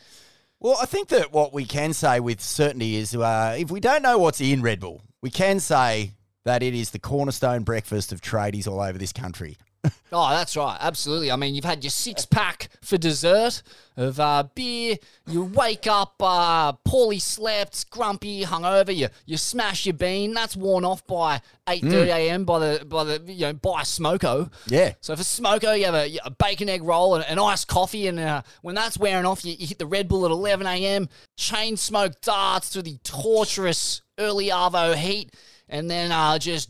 Well, I think that what we can say with certainty is uh, if we don't know what's in Red Bull, we can say that it is the cornerstone breakfast of tradies all over this country. [laughs] Oh, that's right. Absolutely. I mean, you've had your six pack for dessert of uh, beer. You wake up uh, poorly slept, grumpy, hungover. You you smash your bean. That's worn off by eight thirty a.m. by the by the you know by a smoko. Yeah. So for smoko, you have a, a bacon egg roll and an iced coffee, and uh, when that's wearing off, you, you hit the Red Bull at eleven a.m. Chain smoke darts through the torturous early arvo heat, and then uh, just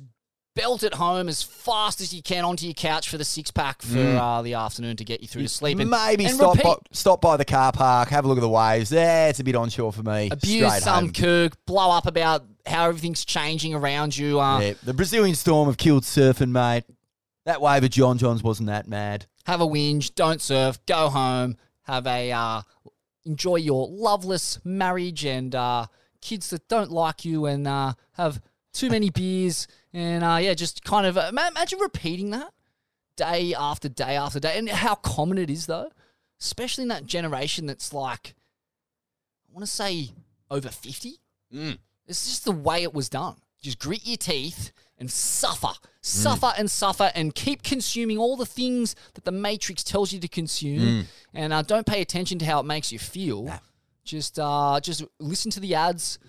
belt it home as fast as you can onto your couch for the six pack for uh, the afternoon to get you through to sleep. And, Maybe and stop by, stop by the car park, have a look at the waves. Yeah, it's a bit onshore for me. abuse Straight some home. kook, blow up about how everything's changing around you. Uh, Yeah, the Brazilian storm have killed surfing, mate. That wave of John Johns wasn't that mad. Have a whinge, don't surf, go home, have a uh, enjoy your loveless marriage and uh, kids that don't like you, and uh, have too many beers, and uh, yeah, just kind of uh, imagine repeating that day after day after day, and how common it is though, especially in that generation that's like, I want to say over fifty. It's just the way it was done. Just grit your teeth and suffer, suffer and suffer, and keep consuming all the things that the Matrix tells you to consume, and uh, don't pay attention to how it makes you feel. Just, uh, just listen to the ads,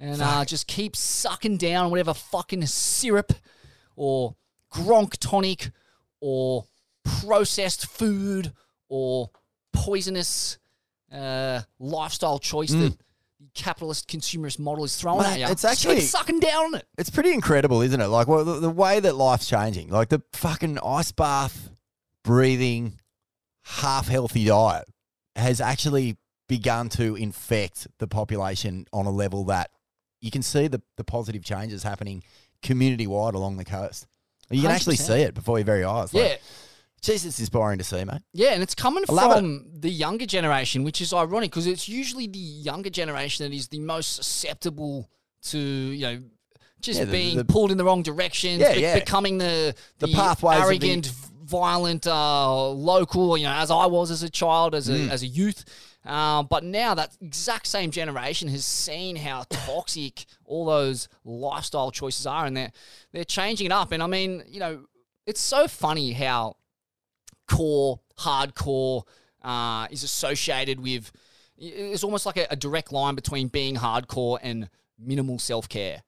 and uh, just keep sucking down whatever fucking syrup or Gronk tonic or processed food or poisonous uh, lifestyle choice that the capitalist consumerist model is throwing Mate, at you. it's Just keep actually- sucking down on it. It's pretty incredible, isn't it? Like well, the, the way that life's changing, like the fucking ice bath, breathing, half healthy diet has actually begun to infect the population on a level that you can see the, the positive changes happening community wide along the coast. You can actually 100%. see it before your very eyes. Like, Yeah. Jeez, it's inspiring to see, mate. Yeah, and it's coming from the younger generation, which is ironic because it's usually the younger generation that is the most susceptible to, you know, just Yeah, the- being the- pulled in the wrong directions, Yeah, be- yeah. becoming the, The the, pathways the- arrogant, violent, uh, local, you know, as I was as a child, as a, Mm. as a youth. Um, but now that exact same generation has seen how toxic all those lifestyle choices are, and they're they're changing it up. And I mean, you know, it's so funny how core, hardcore uh, is associated with. It's almost like a, a direct line between being hardcore and minimal self care.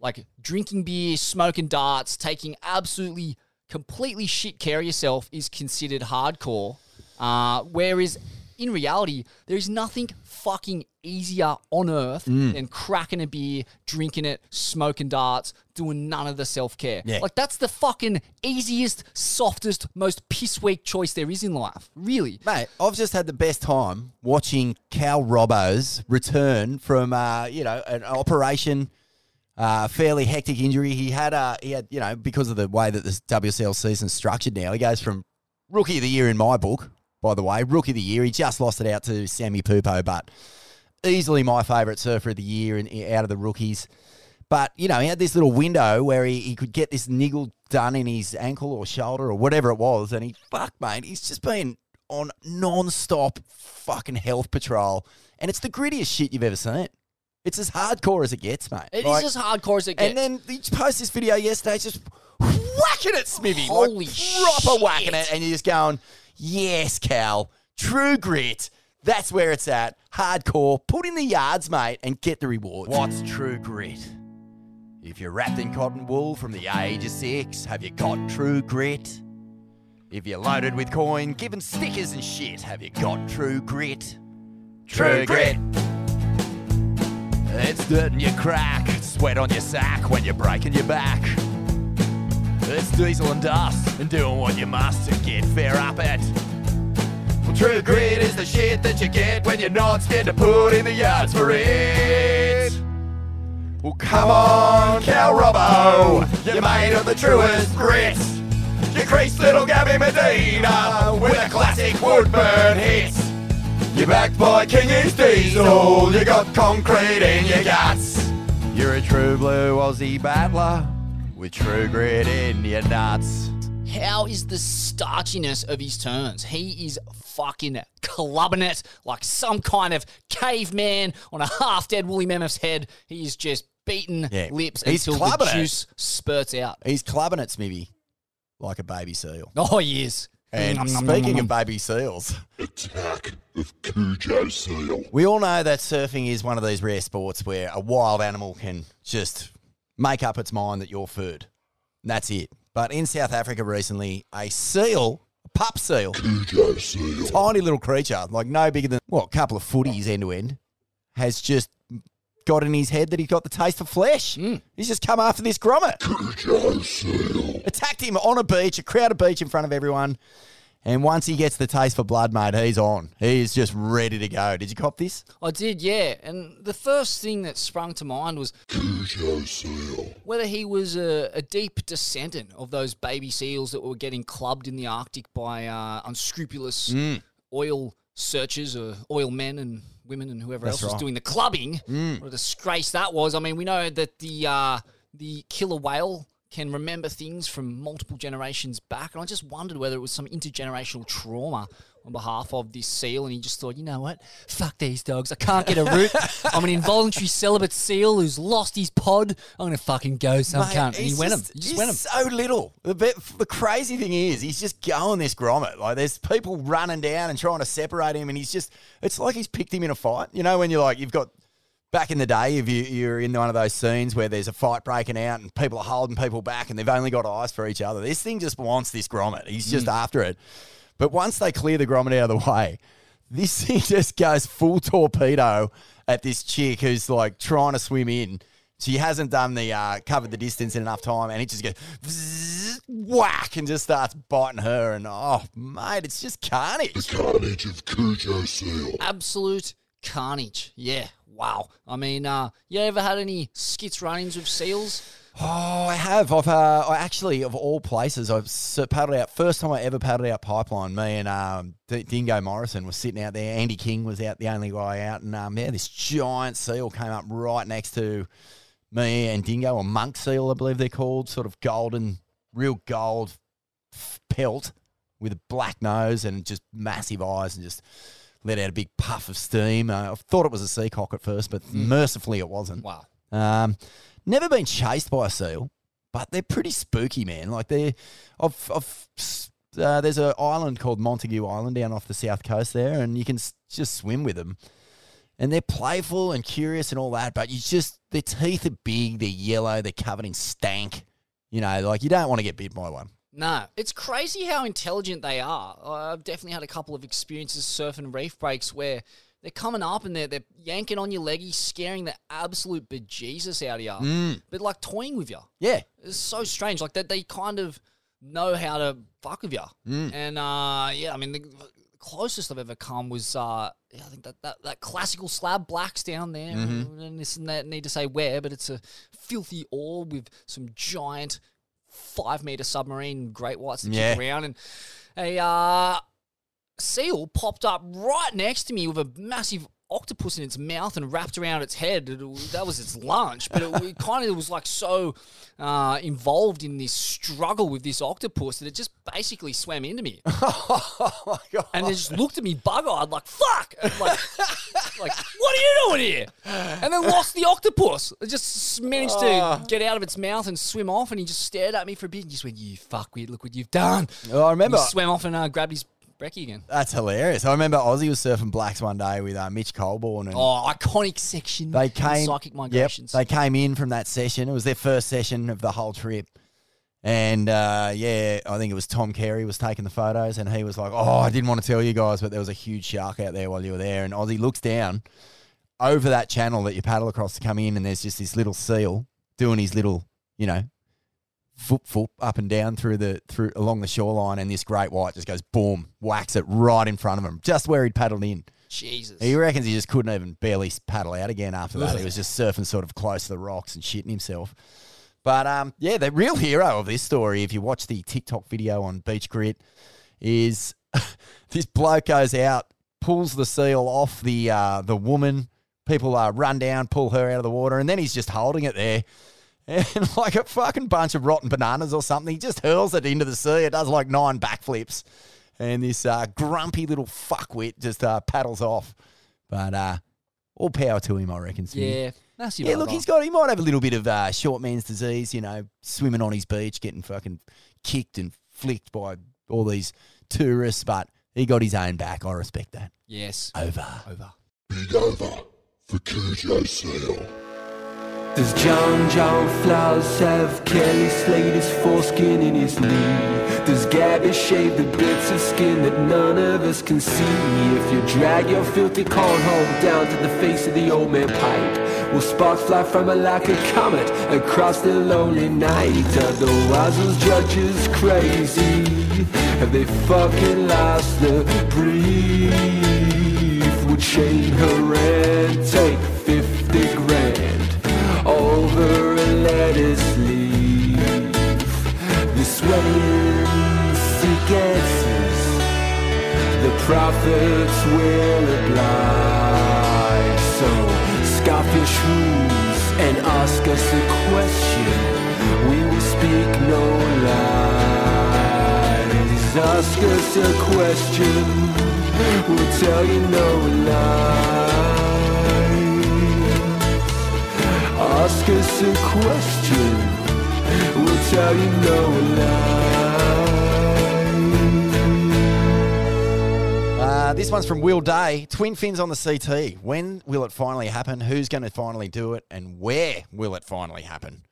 Like drinking beer, smoking darts, taking absolutely, completely shit care of yourself is considered hardcore. Uh, whereas in reality, there is nothing fucking easier on earth than cracking a beer, drinking it, smoking darts, doing none of the self care. Yeah. Like that's the fucking easiest, softest, most piss weak choice there is in life. Really. Mate, I've just had the best time watching Cal Robbo's return from, uh, you know, an operation, uh, fairly hectic injury. He had, uh, he had, you know, because of the way that this WSL season's structured now, he goes from rookie of the year in my book, by the way, rookie of the year. He just lost it out to Sammy Pupo, but easily my favourite surfer of the year and out of the rookies. But, you know, he had this little window where he, he could get this niggle done in his ankle or shoulder or whatever it was. And he, fuck, mate, he's just been on non-stop fucking health patrol. And it's the grittiest shit you've ever seen. It's as hardcore as it gets, mate. It is Like- as hardcore as it gets. And then he posts this video yesterday, just whacking it, Smithy. Holy like, proper shit. whacking it. And you're just going, yes, Cal, true grit. That's where it's at. Hardcore. Put in the yards, mate, and get the rewards. What's true grit? If you're wrapped in cotton wool from the age of six, have you got true grit? If you're loaded with coin, given stickers and shit, have you got true grit? True grit. It's dirt in your crack, sweat on your sack when you're breaking your back. It's diesel and dust, and doing what you must to get fair up it. Well, true grit is the shit that you get when you're not scared to put in the yards for it. Well, come on, Cal Robbo, you're made of the truest grit. You creased little Gabby Medina with a classic Woodburn hit. You're backed by King East Diesel, you got concrete in your guts. You're a true blue Aussie battler with true grit in your nuts. How is the starchiness of his turns? He is fucking clubbing it like some kind of caveman on a half dead woolly mammoth's head. He is just beating Yeah. lips He's until the clubbing it. juice spurts out. He's clubbing it, Smithy. like a baby seal. Oh, he is. And Nom, nom, nom, speaking nom, of baby seals, Attack of Cujo Seal. we all know that surfing is one of these rare sports where a wild animal can just make up its mind that you're food. That's it. But in South Africa recently, a seal, a pup seal, Seal. tiny little creature, like no bigger than, what, a couple of footies end to end, has just got in his head that he's got the taste for flesh. Mm. He's just come after this grommet. Attacked him on a beach, a crowded beach in front of everyone. And once he gets the taste for blood, mate, he's on. He is just ready to go. Did you cop this? I did, yeah. And the first thing that sprung to mind was whether he was a, a deep descendant of those baby seals that were getting clubbed in the Arctic by uh, unscrupulous Mm. oil searchers or oil men and women and whoever That's else was doing the clubbing. Mm. What a disgrace that was. I mean, we know that the uh, the killer whale can remember things from multiple generations back, and I just wondered whether it was some intergenerational trauma on behalf of this seal, and he just thought, you know what, fuck these dogs, I can't get a root. [laughs] I'm an involuntary celibate seal who's lost his pod. I'm gonna fucking go some Mate, cunt. And he went him. He just he's went him. so little. The, bit, the crazy thing is, he's just going this grommet. Like, there's people running down and trying to separate him, and he's just, it's like he's picked him in a fight. You know, when you're like, you've got, back in the day, if you, you're in one of those scenes where there's a fight breaking out and people are holding people back and they've only got eyes for each other, this thing just wants this grommet. He's just after it. But once they clear the grommet out of the way, this [laughs] thing just goes full torpedo at this chick who's like trying to swim in. She hasn't done the uh, covered the distance in enough time, and it just goes [laughs] whack and just starts biting her. And oh, mate, it's just carnage. The carnage of Cujo Seal. Absolute carnage. Yeah. Wow. I mean, uh, you ever had any skits run-ins with seals? Oh, I have. I've uh, I actually, of all places, I've paddled out. First time I ever paddled out pipeline. Me and um, D- Dingo Morrison was sitting out there. Andy King was out, the only guy out, and um, yeah, this giant seal came up right next to me and Dingo, or monk seal, I believe they're called, sort of golden, real gold pelt with a black nose and just massive eyes, and just let out a big puff of steam. Uh, I thought it was a sea cock at first, but mercifully it wasn't. Wow. Um, never been chased by a seal, but they're pretty spooky, man. Like they're, I've, I've, uh, there's an island called Montague Island down off the south coast there, and you can s- just swim with them. And they're playful and curious and all that, but you just their teeth are big, they're yellow, they're covered in stank. You know, like you don't want to get bit by one. No, it's crazy how intelligent they are. I've definitely had a couple of experiences surfing reef breaks where they're coming up and they're, they're yanking on your leggy, scaring the absolute bejesus out of you, Mm. but like toying with you. Yeah. It's so strange. Like that, they kind of know how to fuck with you. Mm. And uh, yeah, I mean, the closest I've ever come was uh, yeah, I think that, that, that classical slab blacks down there. Mhm. And this and that need to say where, but it's a filthy orb with some giant five meter submarine great whites that Yeah. kick around and a uh, seal popped up right next to me with a massive octopus in its mouth and wrapped around its head. It that was its lunch, but it, [laughs] it kind of was like so uh, involved in this struggle with this octopus that it just basically swam into me. [laughs] oh my god! And it just looked at me bug-eyed like, fuck! And like, [laughs] like, what are you doing here? And then lost the octopus. It just managed to Oh. get out of its mouth and swim off and he just stared at me for a bit and just went, you fuckwit, look what you've done. Oh, I remember. He swam off and uh, grabbed his brekkie again. That's hilarious. I remember Aussie was surfing blacks one day with uh, Mitch Colborne. And Oh, iconic section. They came. psychic Yep, migrations. they came in from that session. It was their first session of the whole trip. And uh, yeah, I think it was Tom Carey was taking the photos, and he was like, "Oh, I didn't want to tell you guys, but there was a huge shark out there while you were there." And Aussie looks down over that channel that you paddle across to come in, and there's just this little seal doing his little, you know, foot foot up and down through the through along the shoreline, and this great white just goes boom, whacks it right in front of him, just where he'd paddled in. Jesus. He reckons he just couldn't even barely paddle out again after that. He was just surfing sort of close to the rocks and shitting himself. But um, yeah, the real hero of this story, if you watch the TikTok video on Beach Grit, is [laughs] this bloke goes out, pulls the seal off the uh, the woman. People uh, run down, pull her out of the water, and then he's just holding it there. [laughs] And like a fucking bunch of rotten bananas or something, he just hurls it into the sea. It does like nine backflips. And this uh, grumpy little fuckwit just uh, paddles off. But uh, all power to him, I reckon. Smithy. Yeah, that's your Yeah, look, he's got he might have a little bit of uh, short man's disease, you know, swimming on his beach, getting fucking kicked and flicked by all these tourists, but he got his own back. I respect that. Yes. Over. Over. Big over for Cujo Seal. Does John John Florence have Kelly slayed Slater's foreskin in his knee? Does Gabby shave the bits of skin that none of us can see? If you drag your filthy cornhole down to the face of the old man pipe, will sparks fly from it like a comet across the lonely night? Are the Wazzles judges crazy? Have they fucking lost the brief? Would Shane Haran take 50 grand? Over a lettuce leaf. The sweating seek answers, the prophets will oblige. So scoff your shrews and ask us a question. We will speak no lies. Ask us a question, we'll tell you no lies. Ask us a question, we'll tell you no lie. Uh, this one's from Will Day. Twin fins on the CT. When will it finally happen? Who's going to finally do it? And where will it finally happen?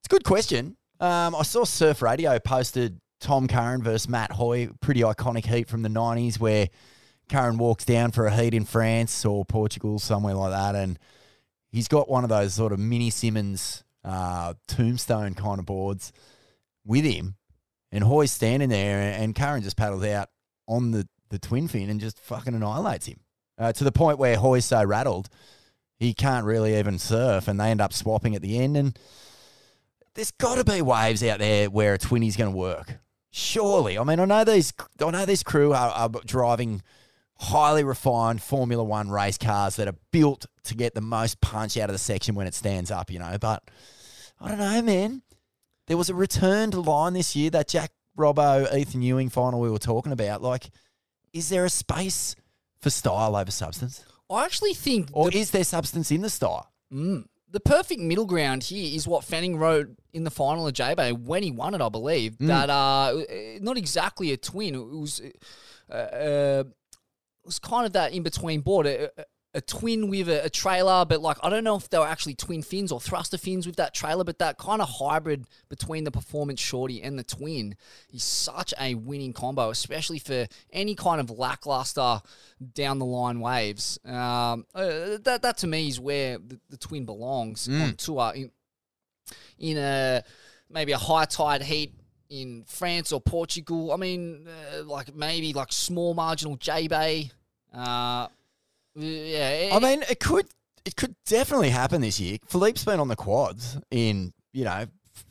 It's a good question. Um, I saw Surf Radio posted Tom Curren versus Matt Hoy, pretty iconic heat from the 90s where Curren walks down for a heat in France or Portugal, somewhere like that. And he's got one of those sort of mini Simmons uh, tombstone kind of boards with him. And Hoy's standing there, and Curren just paddles out on the, the twin fin and just fucking annihilates him uh, to the point where Hoy's so rattled he can't really even surf, and they end up swapping at the end. And there's got to be waves out there where a twinny's going to work. Surely, I mean, I know these, I know this crew are, are driving highly refined Formula One race cars that are built to get the most punch out of the section when it stands up, you know. But I don't know, man. There was a return to line this year, that Jack Robbo, Ethan Ewing final we were talking about. Like, is there a space for style over substance? I actually think, Or is there substance in the style? Mm. The perfect middle ground here is what Fanning wrote in the final of J Bay when he won it, I believe. Mm. That uh, not exactly a twin. It was uh, uh, was kind of that in between board. A, a, a twin with a, a trailer, but like I don't know if they were actually twin fins or thruster fins with that trailer, but that kind of hybrid between the performance shorty and the twin is such a winning combo, especially for any kind of lackluster down the line waves. Um, uh, that that to me is where the, the twin belongs Mm. on tour in in a maybe a high tide heat in France or Portugal. I mean, uh, like maybe like small marginal J Bay. Uh, yeah, I mean, it could it could definitely happen this year. Filipe's been on the quads in, you know,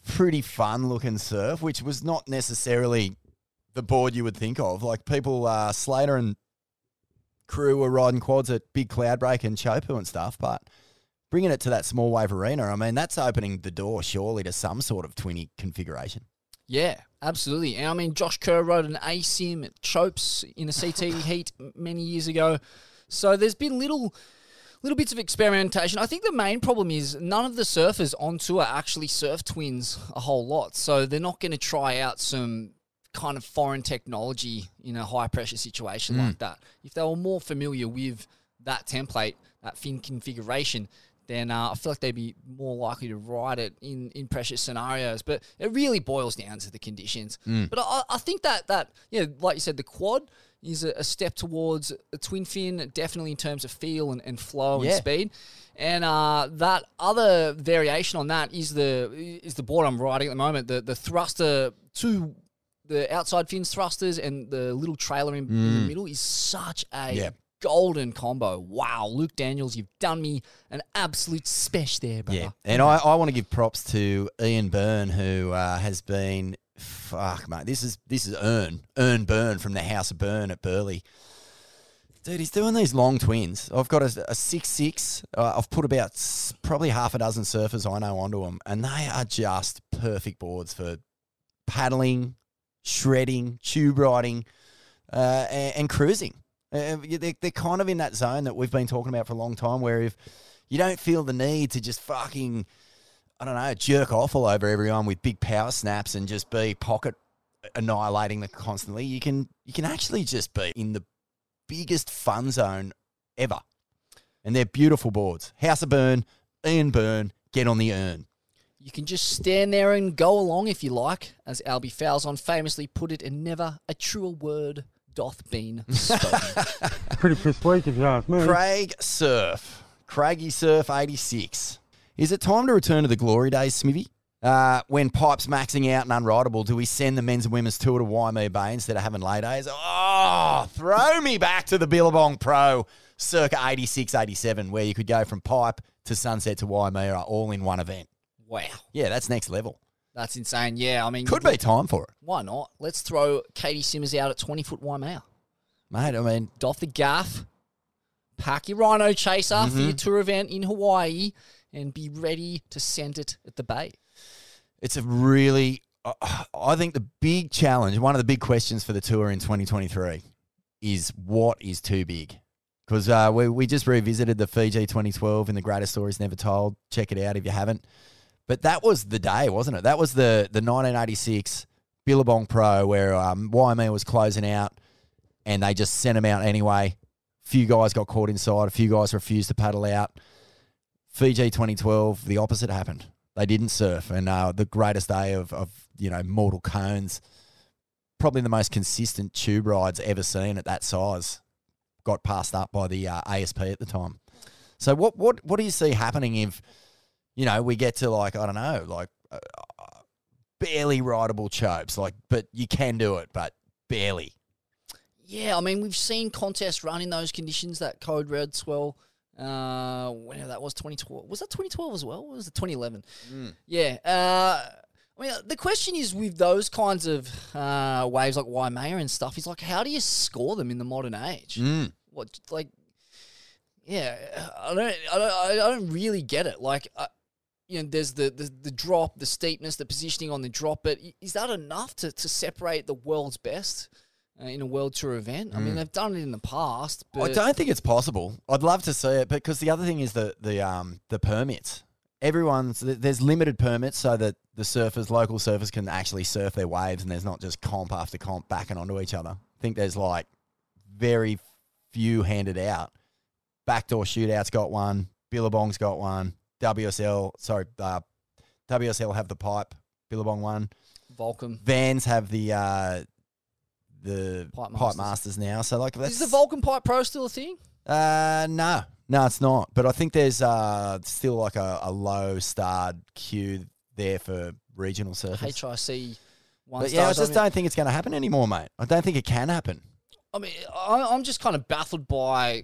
pretty fun looking surf, which was not necessarily the board you would think of. Like people, uh, Slater and crew were riding quads at Big Cloudbreak and Chopu and stuff, but bringing it to that small wave arena, I mean, that's opening the door surely to some sort of 20 configuration. Yeah, absolutely. And I mean, Josh Kerr rode an ASIM at Chopes in a CT [laughs] heat many years ago. So there's been little little bits of experimentation. I think the main problem is none of the surfers on tour actually surf twins a whole lot. So they're not going to try out some kind of foreign technology in a high pressure situation Mm. like that. If they were more familiar with that template, that fin configuration, then uh, I feel like they'd be more likely to ride it in, in pressure scenarios. But it really boils down to the conditions. Mm. But I, I think that that yeah, like you said, the quad is a, a step towards a twin fin, definitely in terms of feel and, and flow Yeah. and speed. And uh, that other variation on that is the is the board I'm riding at the moment. The the thruster two the outside fins thrusters and the little trailer in, in the Mm. middle is such a Yeah. Golden combo. Wow, Luke Daniels, you've done me an absolute spesh there, brother. Yeah, and I, I want to give props to Ian Byrne, who uh, has been fuck mate. This is this is Ern Ern Byrne from the House of Byrne at Burleigh. Dude, he's doing these long twins. I've got a, a six six. Uh, I've put about probably half a dozen surfers I know onto them, and they are just perfect boards for paddling, shredding, tube riding, uh, and, and cruising. They're, they're kind of in that zone that we've been talking about for a long time, where if you don't feel the need to just fucking, I don't know, jerk off all over everyone with big power snaps and just be pocket annihilating them constantly. You can you can actually just be in the biggest fun zone ever. And they're beautiful boards. House of Byrne, Ian Byrne, get on the urn. You can just stand there and go along if you like, as Alby Falzon famously put it, and never a truer word doth been spoken. [laughs] Pretty persuasive, if you ask me. Craig Surf. Craigie Surf 86. Is it time to return to the glory days, Smithy? Uh, when Pipe's maxing out and unrideable, do we send the men's and women's tour to Waimea Bay instead of having lay days? Oh, throw me back to the Billabong Pro circa 86, 87, where you could go from Pipe to Sunset to Waimea all in one event. wow. Yeah, that's next level. That's insane. Yeah, I mean, Could be time for it. Why not? Let's throw Caity Simmers out at 20 foot Waimea. Mate, I mean, Doff the gaff, pack your rhino chaser for Mm-hmm. your tour event in Hawaii, and be ready to send it at the bay. it's a really, uh, I think the big challenge, one of the big questions for the tour in 2023 is what is too big? Because uh, we, we just revisited the Fiji 2012 in the Greatest Stories Never Told. Check it out if you haven't. But that was the day, wasn't it? That was the, the 1986 Billabong Pro where um, Waimea was closing out and they just sent them out anyway. few guys got caught inside. A few guys refused to paddle out. Fiji 2012, the opposite happened. They didn't surf, and uh, the greatest day of, of you know mortal cones, probably the most consistent tube rides ever seen at that size, got passed up by the uh, ASP at the time. So what what what do you see happening if you know we get to like I don't know like uh, barely rideable chopes like but you can do it but barely. Yeah, I mean, we've seen contests run in those conditions, that Code Red Swell, uh, whenever that was, 2012. Was that 2012 as well? Or was it 2011? Yeah. Uh, I mean, the question is with those kinds of uh, waves like Waimea and stuff, is like, how do you score them in the modern age? Mm. What, like, yeah, I don't, I don't, I don't really get it. Like, uh, you know, there's the, the the drop, the steepness, the positioning on the drop, but is that enough to, to separate the world's best uh, in a world tour event? I mean, they've done it in the past, but. I don't think it's possible. I'd love to see it, because the other thing is the the um the permits. Everyone's there's limited permits so that the surfers, local surfers, can actually surf their waves, and there's not just comp after comp backing onto each other. I think there's like very few handed out. Backdoor shootouts got one. Billabong's got one. WSL, sorry, uh, WSL have the pipe. Billabong one. Volcom. Vans have the uh, the Pipe pipe, Masters. masters. now. So like that's Is the Volcom Pipe Pro still a thing? uh, no, no, it's not. But I think there's uh still like a, a low starred queue there for regional surfers. HIC one But yeah, I just mean- don't think it's going to happen anymore, mate. I don't think it can happen. I mean, I, I'm just kind of baffled by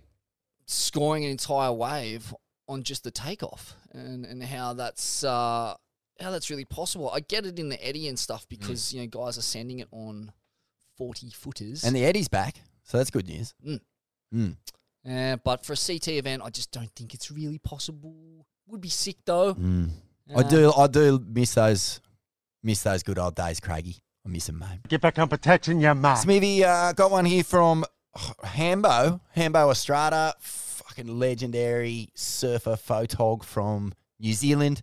scoring an entire wave on just the takeoff and, and how that's uh, how that's really possible. I get it in the Eddie and stuff because you know guys are sending it on forty footers, And the Eddie's back, so that's good news. Mm. Mm. Uh, but for a CT event, I just don't think it's really possible. Would be sick though. Mm. I Uh, do, I do miss those, miss those good old days, Craigie. I miss them, mate. Get back on protection, you mate. Smithy uh, got one here from Hambo, Hambo Estrada, fucking legendary surfer photog from New Zealand.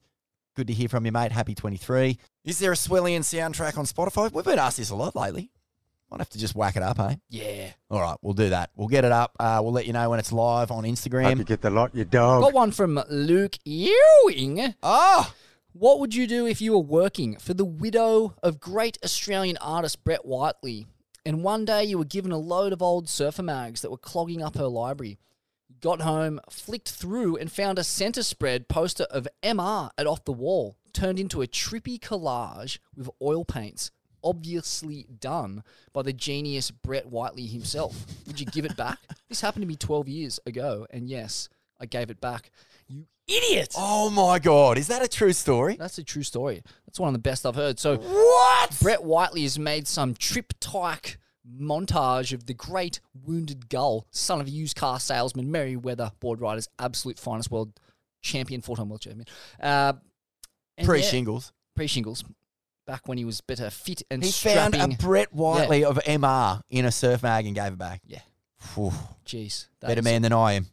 Good to hear from you, mate. Happy 23. Is there a Swellian soundtrack on Spotify? We've been asked this a lot lately. Might have to just whack it up, eh? Yeah. All right, we'll do that. We'll get it up. Uh, we'll let you know when it's live on Hope you Instagram. get the lot, you dog. Got one from Luke Ewing. Oh, What would you do if you were working for the widow of great Australian artist Brett Whiteley, and one day you were given a load of old surfer mags that were clogging up her library? Got home, flicked through, and found a centre spread poster of MR at Off the Wall, turned into a trippy collage with oil paints, obviously done by the genius Brett Whiteley himself. Would you give it back? [laughs] this happened to me 12 years ago, and yes, I gave it back. You idiot! oh my God. Is that a true story? That's a true story. That's one of the best I've heard. So What? Brett Whiteley has made some triptych montage of the great wounded gull, son of a used car salesman, Merewether board riders, absolute finest world champion, four-time world champion. Uh, Pre yeah, shingles. pre-shingles, back when he was better fit and He found a Brett Whiteley of MR in a surf mag and gave it back. Yeah. Phew. Jeez, Better man than I am.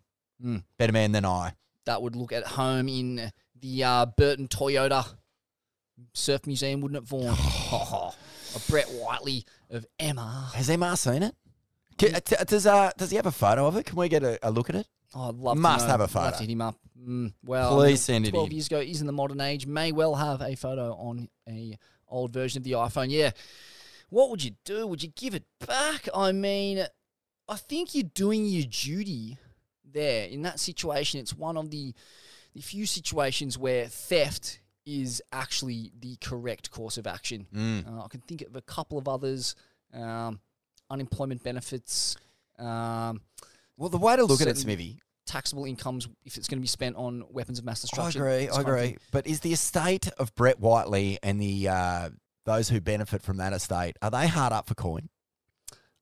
Mm. Better man than I. that would look at home in the uh, Burton Toyota Surf Museum, wouldn't it, Vaughan? [sighs] a Brett Whiteley of MR. Has MR seen it? Can- t- does uh does he have a photo of it? Can we get a, a look at it? Oh, I'd love Must to know. have a Love photo. to hit him up. Mm, well, Please I mean, send it 12 in. years ago, he's in the modern age. May well have a photo on a old version of the iPhone. Yeah. What would you do? Would you give it back? I mean, I think you're doing your duty there in that situation. It's one of the the few situations where theft is actually the correct course of action. Mm. Uh, I can think of a couple of others. Um, unemployment benefits. Um, Well, the way to look at it, Smithy, Taxable incomes if it's going to be spent on weapons of mass destruction. I agree. I agree. But is the estate of Brett Whiteley and the uh, those who benefit from that estate are they hard up for coin?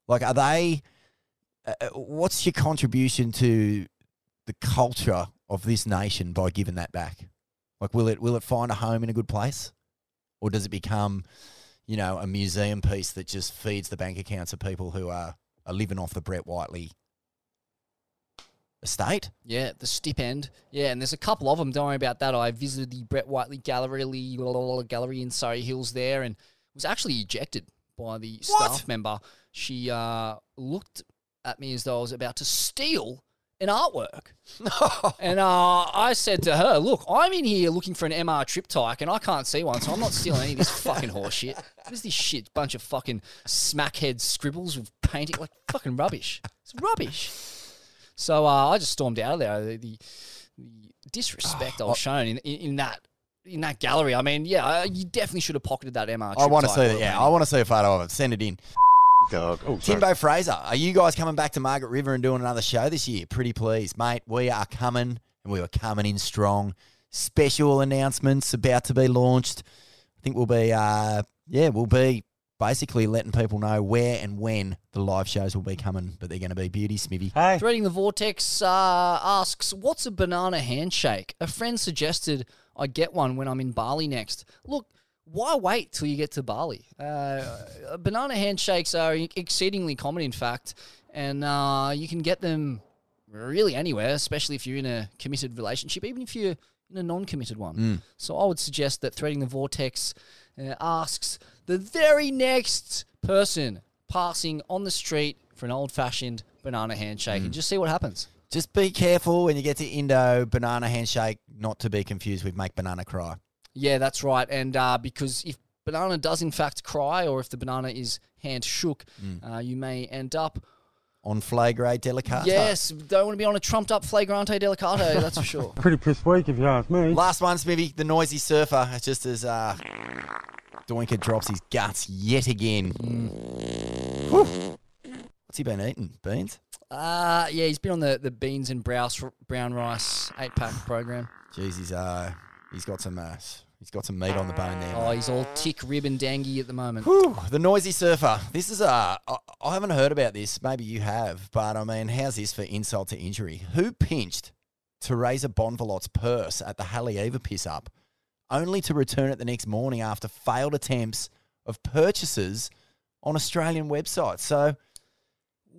Like, are they? Uh, uh, what's your contribution to the culture of this nation by giving that back? Like, will it will it find a home in a good place, or does it become, you know, a museum piece that just feeds the bank accounts of people who are are living off the Brett Whiteley estate? Yeah, the stipend. Yeah, and there's a couple of them. Don't worry about that. I visited the Brett Whiteley Gallery, gallery in Surry Hills there, and was actually ejected by the What? staff member. She uh, looked at me as though I was about to steal an artwork. and uh, I said to her, "Look, I'm in here looking for an MR triptych, and I can't see one, so I'm not stealing any of this fucking horse shit. What is this shit? Bunch of fucking smackhead scribbles with painting, like fucking rubbish. It's rubbish." So uh, I just stormed out of there. The, the, the disrespect I was [sighs] shown in, in, in that in that gallery. I mean, yeah, you definitely should have pocketed that MR. I want to see that. Yeah. I want to see a photo of it. Send it in. Dog. Oh, sorry. Timbo Fraser, are you guys coming back to Margaret River and doing another show this year? Pretty please, mate. We are coming, and we are coming in strong. Special announcements about to be launched. I think we'll be, uh, yeah, we'll be basically letting people know where and when the live shows will be coming, but they're going to be beauty, Smithy. Hey. Threading the Vortex uh, asks, What's a banana handshake? A friend suggested I get one when I'm in Bali next. Look, why wait till you get to Bali? Uh, banana handshakes are exceedingly common, in fact, and uh, you can get them really anywhere, especially if you're in a committed relationship, even if you're in a non committed one. Mm. So I would suggest that Threading the Vortex uh, asks the very next person passing on the street for an old fashioned banana handshake and just see what happens. Just be careful when you get to Indo banana handshake, not to be confused with make banana cry. Yeah, that's right. And uh, because if banana does in fact cry, or if the banana is hand shook, uh, you may end up. On flagrante delicata. Yes, don't want to be on a trumped up flagrante delicato, that's for sure. [laughs] Pretty pissed weak if you ask me. Last one, Smithy, the noisy surfer. It's just as uh, Doinker drops his guts yet again. Whew. What's he been eating? Beans? Uh, yeah, he's been on the, the beans and browse, brown rice eight pack program. Jeez, he's uh, he's got some uh, he's got some meat on the bone there. Oh, he's all tick, rib, and dangy at the moment. Whew, the noisy surfer. This is uh, I, I haven't heard about this. Maybe you have, but I mean, how's this for insult to injury? Who pinched Teresa Bonvalot's purse at the Haleiwa piss up, only to return it the next morning after failed attempts of purchases on Australian websites? So.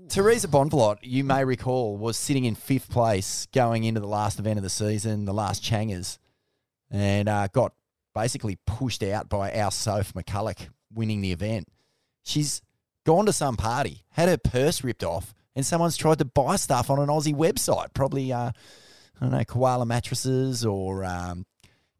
Teresa Bonvalot, you may recall, was sitting in fifth place going into the last event of the season, the last Changers, and uh, got basically pushed out by our Soph McCulloch winning the event. She's gone to some party, had her purse ripped off, and someone's tried to buy stuff on an Aussie website. Probably, uh, I don't know, koala mattresses or um,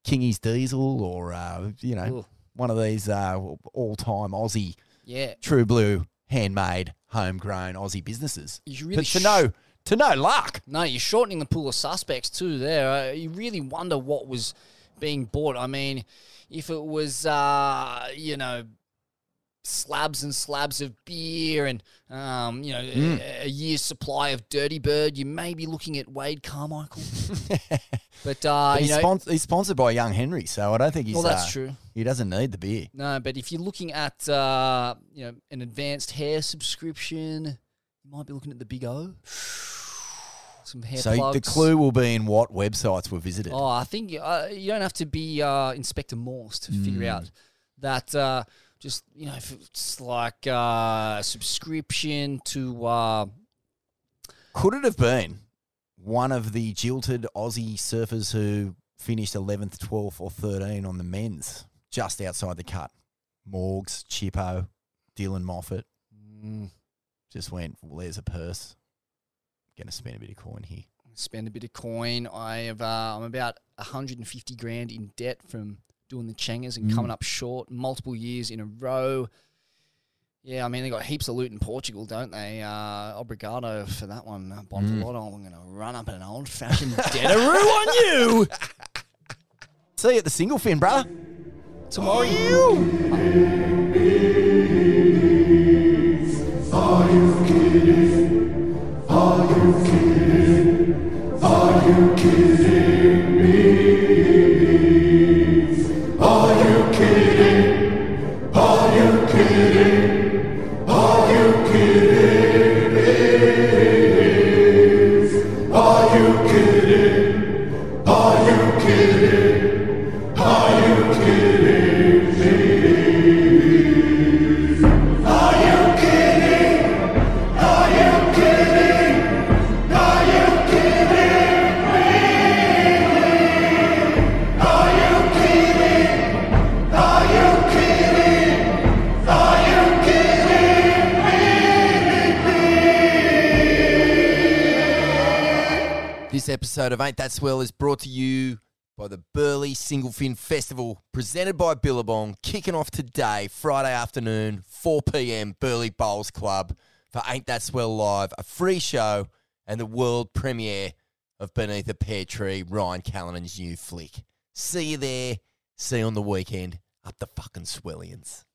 Kingy's Diesel or, uh, you know, Ooh. one of these uh, all time Aussie Yeah. true blue, handmade, homegrown Aussie businesses. Really but to no, to no luck. No, you're shortening the pool of suspects too. There, uh, you really wonder what was being bought. I mean, if it was, uh, you know, slabs and slabs of beer and um, you know Mm. a, a year's supply of Dirty Bird, you may be looking at Wade Carmichael. [laughs] but uh, But you he's, know, spon- he's sponsored by Young Henry, so I don't think he's. Well, that's uh, true. He doesn't need the beer. no, but if you're looking at uh, you know an advanced hair subscription, you might be looking at the Big O. [sighs] [sighs] [sighs] Some hair so plugs. the clue will be in what websites were visited. Oh, I think uh, you don't have to be uh, Inspector Morse to figure Mm. out that. Uh, just you know, if it's like uh, subscription to. Uh, Could it have been one of the jilted Aussie surfers who finished 11th, 12th, or 13 on the men's just outside the cut? Morgs, Chippo, Dylan Moffat. Mm. Just went, well, there's a purse. Gonna spend a bit of coin here. Spend a bit of coin. I have. Uh, I'm about 150 grand in debt from doing the Changers and Mm. coming up short multiple years in a row. Yeah, I mean they got heaps of loot in Portugal, don't they? Uh, obrigado for that one, uh, Bontolotto. I'm going to run up an old fashioned deadaroo on you [laughs] See you at the single fin, brother. tomorrow. Are you kidding? Episode of Ain't That Swell is brought to you by the Burleigh Single Fin Festival, presented by Billabong, kicking off today, Friday afternoon, 4 p.m., Burleigh Bowls Club for Ain't That Swell Live, a free show and the world premiere of Beneath a Pear Tree, Ryan Callanan's new flick. See you there. See you on the weekend. Up the fucking Swellians.